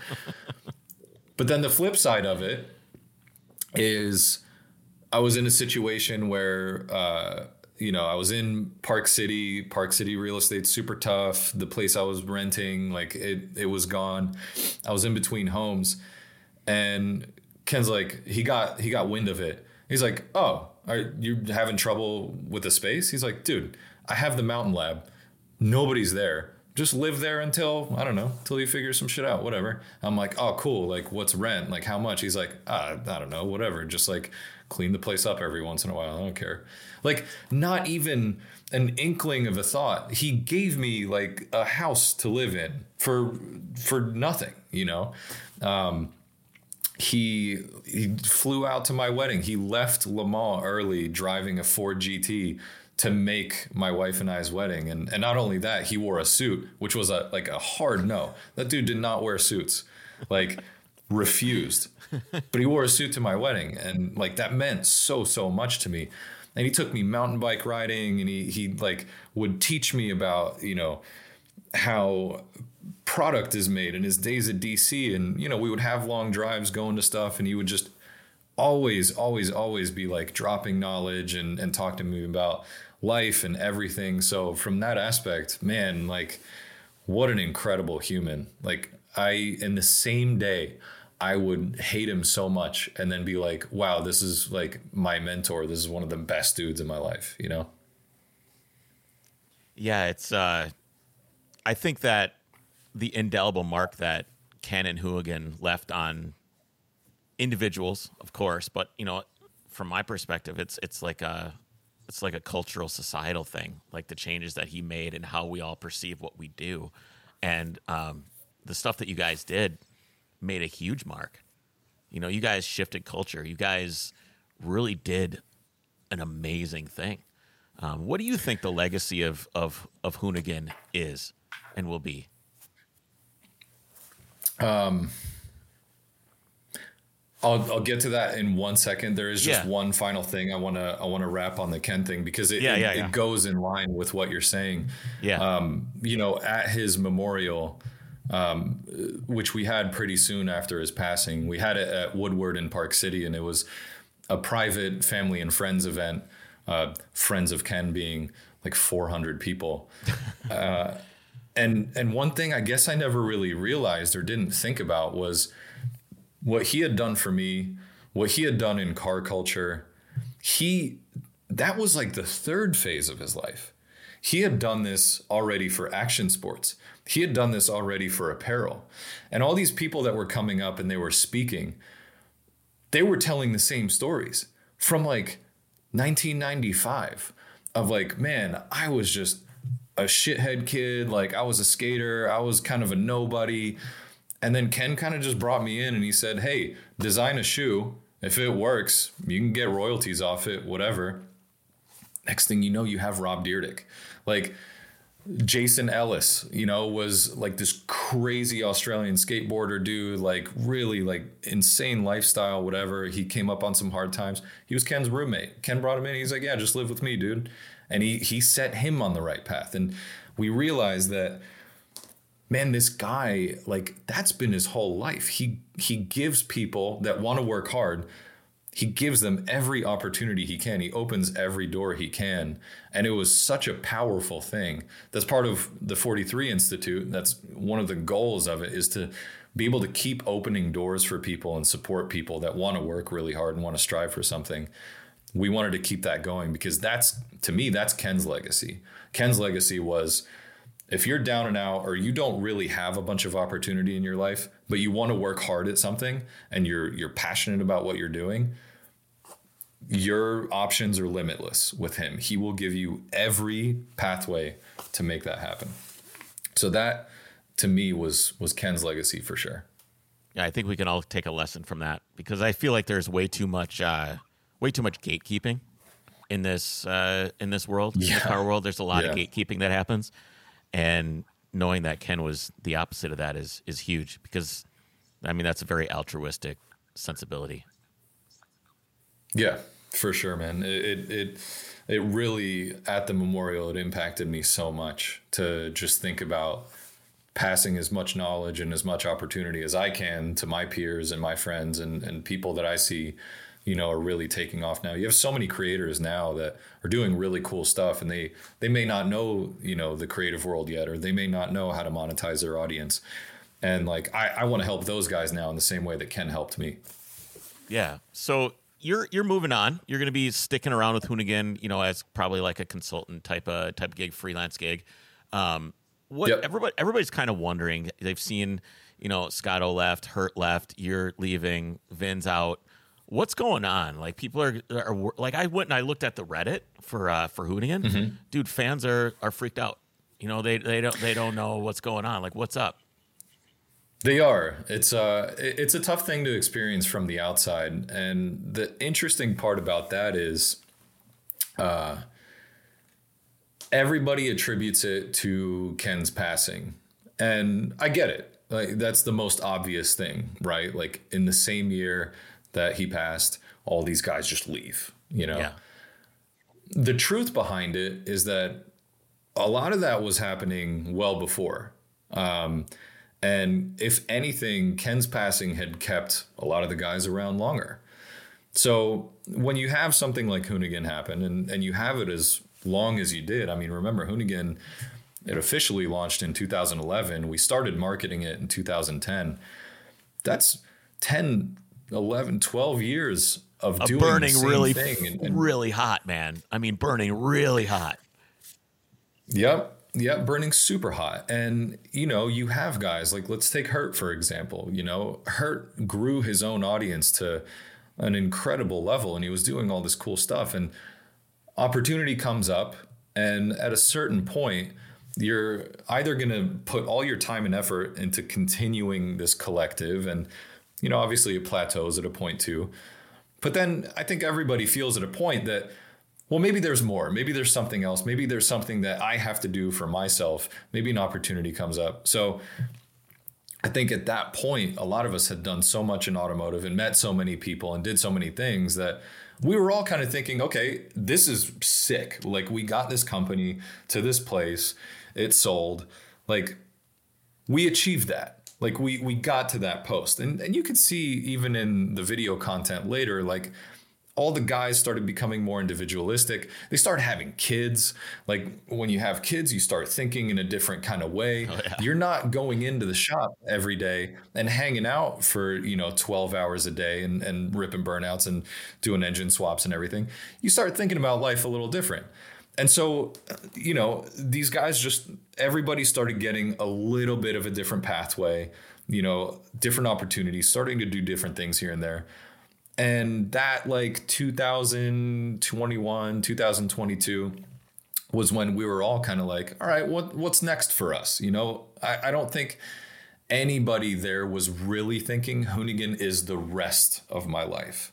But then the flip side of it is I was in a situation where, uh, you know, I was in Park City. Park City real estate super tough. The place I was renting, like it, it was gone. I was in between homes, and Ken's like, he got he got wind of it. He's like, oh, are you having trouble with the space? He's like, dude, I have the mountain lab. Nobody's there just live there until I don't know, until you figure some shit out, whatever. I'm like, oh, cool. Like, what's rent? Like, how much? He's like, ah, I don't know, whatever. Just like clean the place up every once in a while. I don't care. Like, not even an inkling of a thought. He gave me like a house to live in for for nothing, you know. Um, he he flew out to my wedding. He left Le Mans early, driving a Ford GT to make my wife and I's wedding. And and not only that, he wore a suit, which was a like a hard no. That dude did not wear suits. Like refused. But he wore a suit to my wedding and like that meant so so much to me. And he took me mountain bike riding and he he like would teach me about, you know, how product is made in his days at DC and you know, we would have long drives going to stuff and he would just always always always be like dropping knowledge and and talk to me about life and everything. So from that aspect, man, like what an incredible human. Like I in the same day I would hate him so much and then be like, wow, this is like my mentor. This is one of the best dudes in my life, you know? Yeah, it's uh I think that the indelible mark that and Hoonigan left on individuals, of course, but you know, from my perspective, it's it's like a it's like a cultural societal thing like the changes that he made and how we all perceive what we do. And um, the stuff that you guys did made a huge mark. You know you guys shifted culture. You guys really did an amazing thing. Um, what do you think the legacy of of of Hoonigan is and will be? Um, I'll I'll get to that in one second. There is just Yeah. one final thing I want to I want to wrap on the Ken thing because it Yeah, it, yeah, it goes in line with what you're saying. Yeah. Um, you know, at his memorial, um, which we had pretty soon after his passing, we had it at Woodward in Park City, and it was a private family and friends event. Uh, friends of Ken being like 400 people. Uh, and and one thing I guess I never really realized or didn't think about was what he had done for me, what he had done in car culture. He that was like the third phase of his life. He had done this already for action sports. He had done this already for apparel. And all these people that were coming up and they were speaking, they were telling the same stories from like 1995 of like, man, I was just a shithead kid. Like I was a skater. I was kind of a nobody. And then Ken kind of just brought me in and he said, Hey, design a shoe. If it works, you can get royalties off it, whatever. Next thing you know, you have Rob Dyrdek. Like Jason Ellis, you know, was like this crazy Australian skateboarder dude, like really like insane lifestyle, whatever. He came up on some hard times. He was Ken's roommate. Ken brought him in. He's like, Yeah, just live with me, dude. And he he set him on the right path. And we realized that man this guy like that's been his whole life. He he gives people that want to work hard he gives them every opportunity he can. He opens every door he can. And it was such a powerful thing. That's part of the 43 institute. That's one of the goals of it is to be able to keep opening doors for people and support people that want to work really hard and want to strive for something. We wanted to keep that going because that's to me that's ken's legacy. Ken's legacy was if you're down and out or you don't really have a bunch of opportunity in your life but you want to work hard at something and you're you're passionate about what you're doing your options are limitless with him. He will give you every pathway to make that happen. So that to me was was ken's legacy for sure. Yeah, I think we can all take a lesson from that because I feel like there's way too much, uh, way too much gatekeeping in this uh, in this world, in the car world. There's a lot of gatekeeping that happens, and knowing that Ken was the opposite of that is is huge because, I mean, that's a very altruistic sensibility. Yeah, for sure, man. It, it it really at the memorial it impacted me so much to just think about passing as much knowledge and as much opportunity as I can to my peers and my friends and and people that I see, you know, are really taking off now. You have so many creators now that are doing really cool stuff and they they may not know, you know, the creative world yet or they may not know how to monetize their audience. And like I, I want to help those guys now in the same way that Ken helped me. Yeah. So you're you're moving on. You're going to be sticking around with Hoonigan, you know, as probably like a consultant type of type of gig, freelance gig. Um, what Yep. everybody everybody's kind of wondering. They've seen, you know, Scotto left, Hert left, you're leaving, Vin's out. What's going on? Like people are, are like I went and I looked at the Reddit for uh for Hoonigan. Dude, fans are are freaked out. You know, they they don't they don't know what's going on. Like what's up? They are. It's uh it's a tough thing to experience from the outside. And the interesting part about that is uh everybody attributes it to Ken's passing. And I get it. Like that's the most obvious thing, right? Like in the same year that he passed, all these guys just leave, you know. Yeah. The truth behind it is that a lot of that was happening well before. Um, and if anything, Ken's passing had kept a lot of the guys around longer. So when you have something like Hoonigan happen and, and you have it as long as you did, I mean, remember Hoonigan, it officially launched in 2011. We started marketing it in 2010. That's 10, 11, 12 years of doing burning the same really thing. And, and really hot, man. I mean, burning really hot. Yep. Yep. Burning super hot. And, you know, you have guys like, let's take Hert, for example. You know, Hert grew his own audience to an incredible level and he was doing all this cool stuff. And opportunity comes up. And at a certain point, you're either going to put all your time and effort into continuing this collective. And, you know, obviously it plateaus at a point too. But then I think everybody feels at a point that well, maybe there's more. Maybe there's something else. Maybe there's something that I have to do for myself. Maybe an opportunity comes up. So I think at that point, a lot of us had done so much in automotive and met so many people and did so many things that we were all kind of thinking, okay, this is sick. Like, we got this company to this place, it sold. Like, we achieved that. Like, we, we got to that post. And, and you could see even in the video content later, like, all the guys started becoming more individualistic. They started having kids. Like when you have kids, you start thinking in a different kind of way. Oh, yeah. You're not going into the shop every day and hanging out for, you know, 12 hours a day and, and ripping burnouts and doing engine swaps and everything. You start thinking about life a little different. And so, you know, these guys just, everybody started getting a little bit of a different pathway, you know, different opportunities, starting to do different things here and there. And that like 2021 2022 was when we were all kind of like all right what what's next for us? You know I, I don't think anybody there was really thinking hoonigan is the rest of my life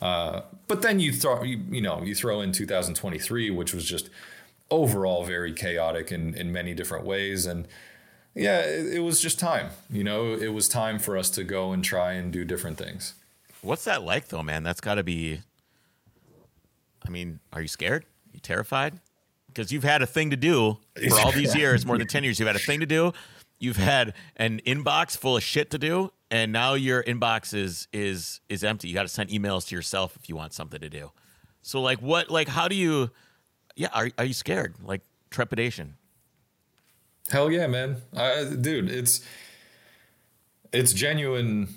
uh, but then you throw you, you know you throw in 2023 which was just overall very chaotic in in many different ways and yeah it, it was just time you know it was time for us to go and try and do different things What's that like, though, man? That's got to be. I mean, are you scared? Are you terrified? Because you've had a thing to do for all these years, more than 10 years. You've had a thing to do. You've had an inbox full of shit to do, and now your inbox is is is empty. You got to send emails to yourself if you want something to do. So, like, what, like, how do you? Yeah, are are you scared? Like trepidation? Hell yeah, man, I, dude. It's it's genuine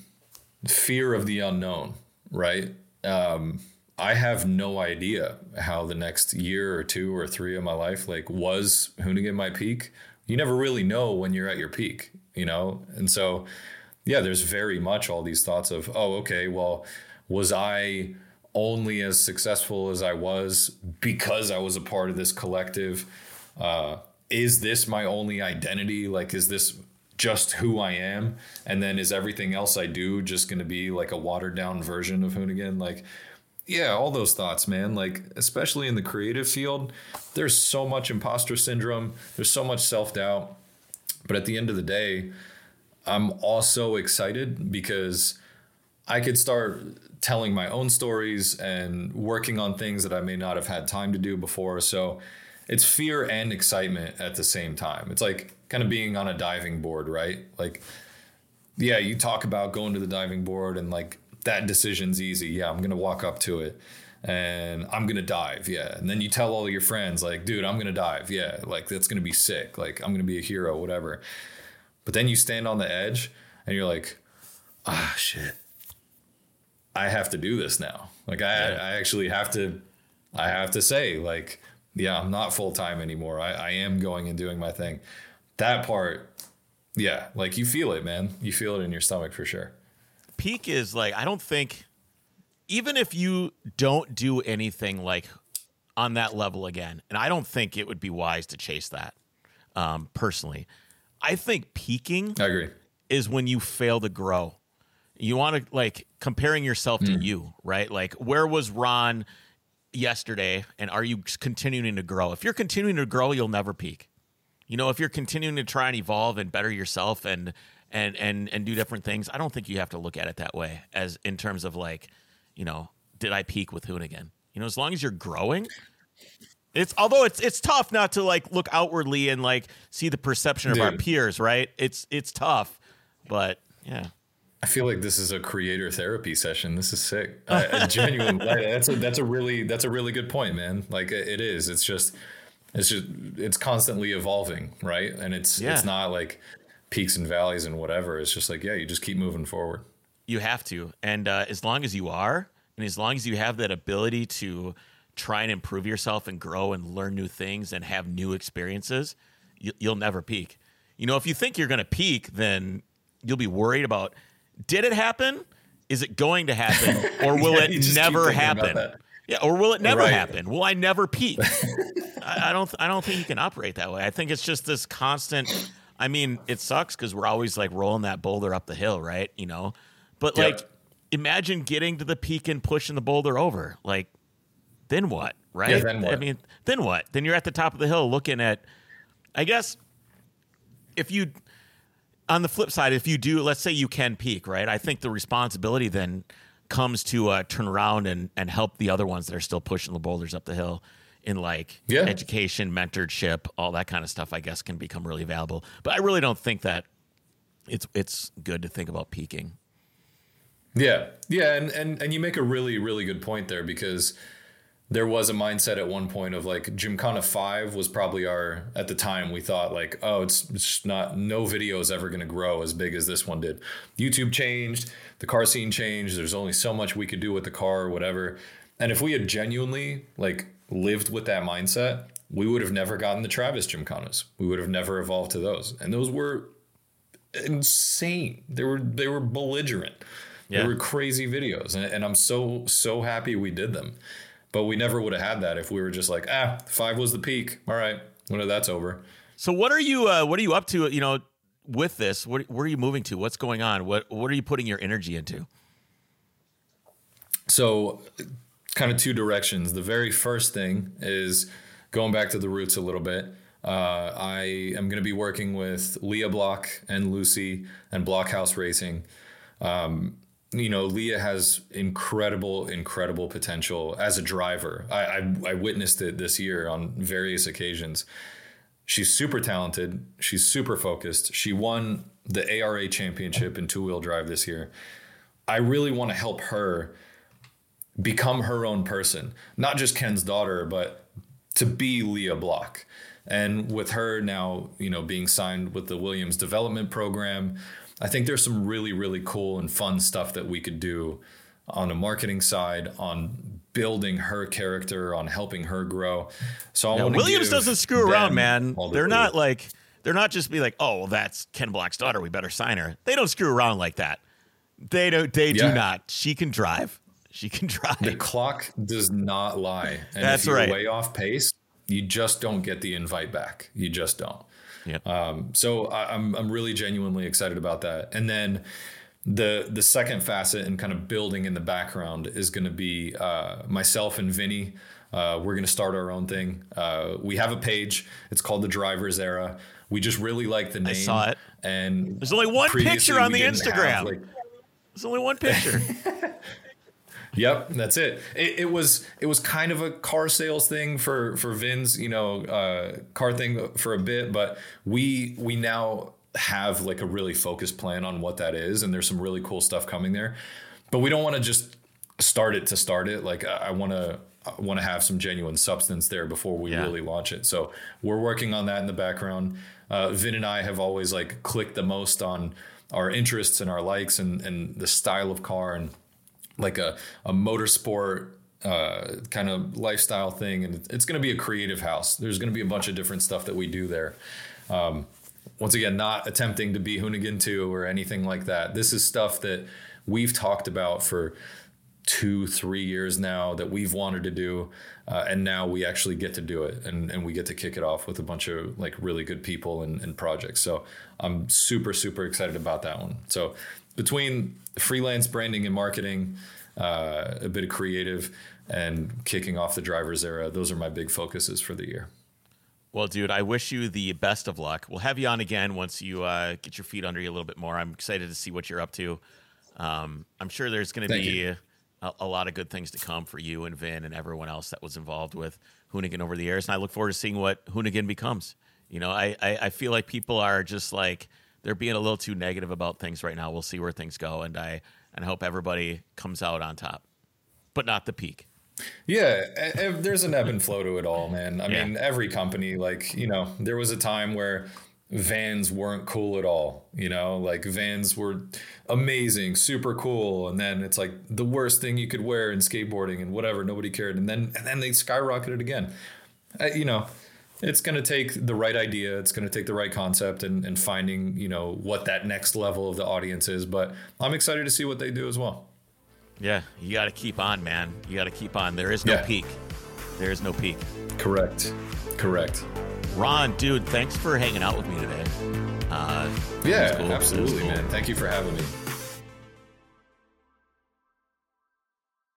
fear of the unknown, right? Um, I have no idea how the next year or two or three of my life like was Hoonigan my peak. You never really know when you're at your peak, you know? And so yeah, there's very much all these thoughts of, oh, okay, well, was I only as successful as I was because I was a part of this collective? Uh, is this my only identity? Like, is this just who I am, and then is everything else I do just going to be like a watered down version of Hoonigan? Like, yeah, all those thoughts, man. Like, especially in the creative field, there's so much imposter syndrome. There's so much self doubt. But at the end of the day, I'm also excited because I could start telling my own stories and working on things that I may not have had time to do before. So it's fear and excitement at the same time. It's like kind of being on a diving board, right? Like, yeah, you talk about going to the diving board and like that decision's easy. Yeah, I'm gonna walk up to it and I'm gonna dive. Yeah, and then you tell all your friends like, dude, I'm gonna dive. Yeah, like that's gonna be sick. Like I'm gonna be a hero, whatever. But then you stand on the edge and you're like, ah, shit. I have to do this now. Like I, yeah. I actually have to, I have to say like yeah, I'm not full time anymore. I, I am going and doing my thing. That part, yeah, like you feel it, man. You feel it in your stomach for sure. Peak is like, I don't think, even if you don't do anything like on that level again, and I don't think it would be wise to chase that um, personally. I think peaking I agree. is when you fail to grow. You want to like comparing yourself to mm. you, right? Like, where was Ron? yesterday and are you continuing to grow? If you're continuing to grow, you'll never peak. You know, if you're continuing to try and evolve and better yourself and and and and do different things, I don't think you have to look at it that way as in terms of like, you know, did I peak with Hoonigan? You know, as long as you're growing, it's although it's it's tough not to like look outwardly and like see the perception of Dude. our peers, right? It's it's tough, but yeah. I feel like this is a creator therapy session. This is sick. Uh, a genuine. that's a that's a really that's a really good point, man. Like it is. It's just it's just it's constantly evolving, right? And it's yeah. it's not like peaks and valleys and whatever. It's just like yeah, you just keep moving forward. You have to, and uh, as long as you are, and as long as you have that ability to try and improve yourself and grow and learn new things and have new experiences, you, you'll never peak. You know, if you think you're going to peak, then you'll be worried about did it happen? Is it going to happen? Or will yeah, it never happen? Yeah, or will it never right. happen? Will I never peak? I, I, don't. I don't think you can operate that way. I think it's just this constant. I mean, it sucks because we're always like rolling that boulder up the hill, right? You know, but yep. like, imagine getting to the peak and pushing the boulder over. Like, then what? right? Yeah, then what? I mean, then what? Then you're at the top of the hill looking at. I guess if you, on the flip side, if you do, let's say you can peak, right? I think the responsibility then comes to uh, turn around and and help the other ones that are still pushing the boulders up the hill in like Yeah. education, mentorship, all that kind of stuff. I guess can become really valuable. But I really don't think that it's it's good to think about peaking. Yeah, yeah, and and and you make a really really good point there because there was a mindset at one point of like Gymkhana five was probably our at the time we thought like oh it's, it's not no video is ever going to grow as big as this one did. YouTube changed, the car scene changed. There's only so much we could do with the car, or whatever. And if we had genuinely like lived with that mindset, we would have never gotten the Travis Gymkhanas. We would have never evolved to those, and those were insane. They were they were belligerent. Yeah. They were crazy videos, and, and I'm so so happy we did them. But we never would have had that if we were just like, ah, five was the peak. All right, when that's over. So what are you uh, what are you up to? You know, with this, what, where are you moving to? What's going on? What what are you putting your energy into? So, kind of two directions. The very first thing is going back to the roots a little bit. Uh, I am going to be working with Leah Block and Lucy and Blockhouse Racing. Um, you know, Leah has incredible, incredible potential as a driver. I, I, I witnessed it this year on various occasions. She's super talented. She's super focused. She won the ARA championship in two wheel drive this year. I really want to help her become her own person, not just Ken's daughter, but to be Leah Block. And with her now, you know, being signed with the Williams development program, I think there's some really, really cool and fun stuff that we could do on a marketing side, on building her character, on helping her grow. So want Williams doesn't screw around, man. the They're cool- not like they're not just be like, oh, well, that's Ken Block's daughter. We better sign her. They don't screw around like that. They don't. They Yeah. do not. She can drive. She can drive. The clock does not lie. And That's if you're right. way off pace, you just don't get the invite back. You just don't. Yep. Um, so I, I'm I'm really genuinely excited about that. And then the the second facet and kind of building in the background is going to be uh, myself and Vinny. Uh, we're going to start our own thing. Uh, we have a page. It's called the Drivers Era. We just really like the name. I saw it. And There's only one picture on the didn't have, Instagram. like, There's only one picture. Yep, that's it. it. It was it was kind of a car sales thing for for Vin's, you know, uh, car thing for a bit, but we we now have like a really focused plan on what that is, and there's some really cool stuff coming there. But we don't want to just start it to start it. Like I want to want to have some genuine substance there before we Yeah. really launch it. So we're working on that in the background. Uh, Vin and I have always like clicked the most on our interests and our likes and and the style of car and like a, a motorsport uh, kind of lifestyle thing. And it's going to be a creative house. There's going to be a bunch of different stuff that we do there. Um, once again, not attempting to be Hoonigan 2 or anything like that. This is stuff that we've talked about for two, three years now that we've wanted to do. Uh, and now we actually get to do it and, and we get to kick it off with a bunch of like really good people and, and projects. So I'm super, super excited about that one. So between freelance branding and marketing, uh, a bit of creative and kicking off the driver's era, those are my big focuses for the year. Well, dude, I wish you the best of luck. We'll have you on again once you uh, get your feet under you a little bit more. I'm excited to see what you're up to. Um, I'm sure there's going to be a, a lot of good things to come for you and Vin and everyone else that was involved with Hoonigan over the years. And I look forward to seeing what Hoonigan becomes. You know, I, I, I feel like people are just like they're being a little too negative about things right now. We'll see where things go, and I and I hope everybody comes out on top, but not the peak. Yeah, there's an ebb and flow to it all, man. I Yeah. mean, every company, like, you know, there was a time where vans weren't cool at all, you know, like vans were amazing, super cool. And then it's like the worst thing you could wear in skateboarding and whatever, nobody cared. And then, and then they skyrocketed again. Uh, you know, it's going to take the right idea. It's going to take the right concept and, and finding, you know, what that next level of the audience is. But I'm excited to see what they do as well. Yeah, you got to keep on, man. You got to keep on. There is no Yeah. peak. There is no peak. Correct. Correct. Ron, dude, thanks for hanging out with me today. Uh, Yeah, cool. Absolutely, cool. man. Thank you for having me.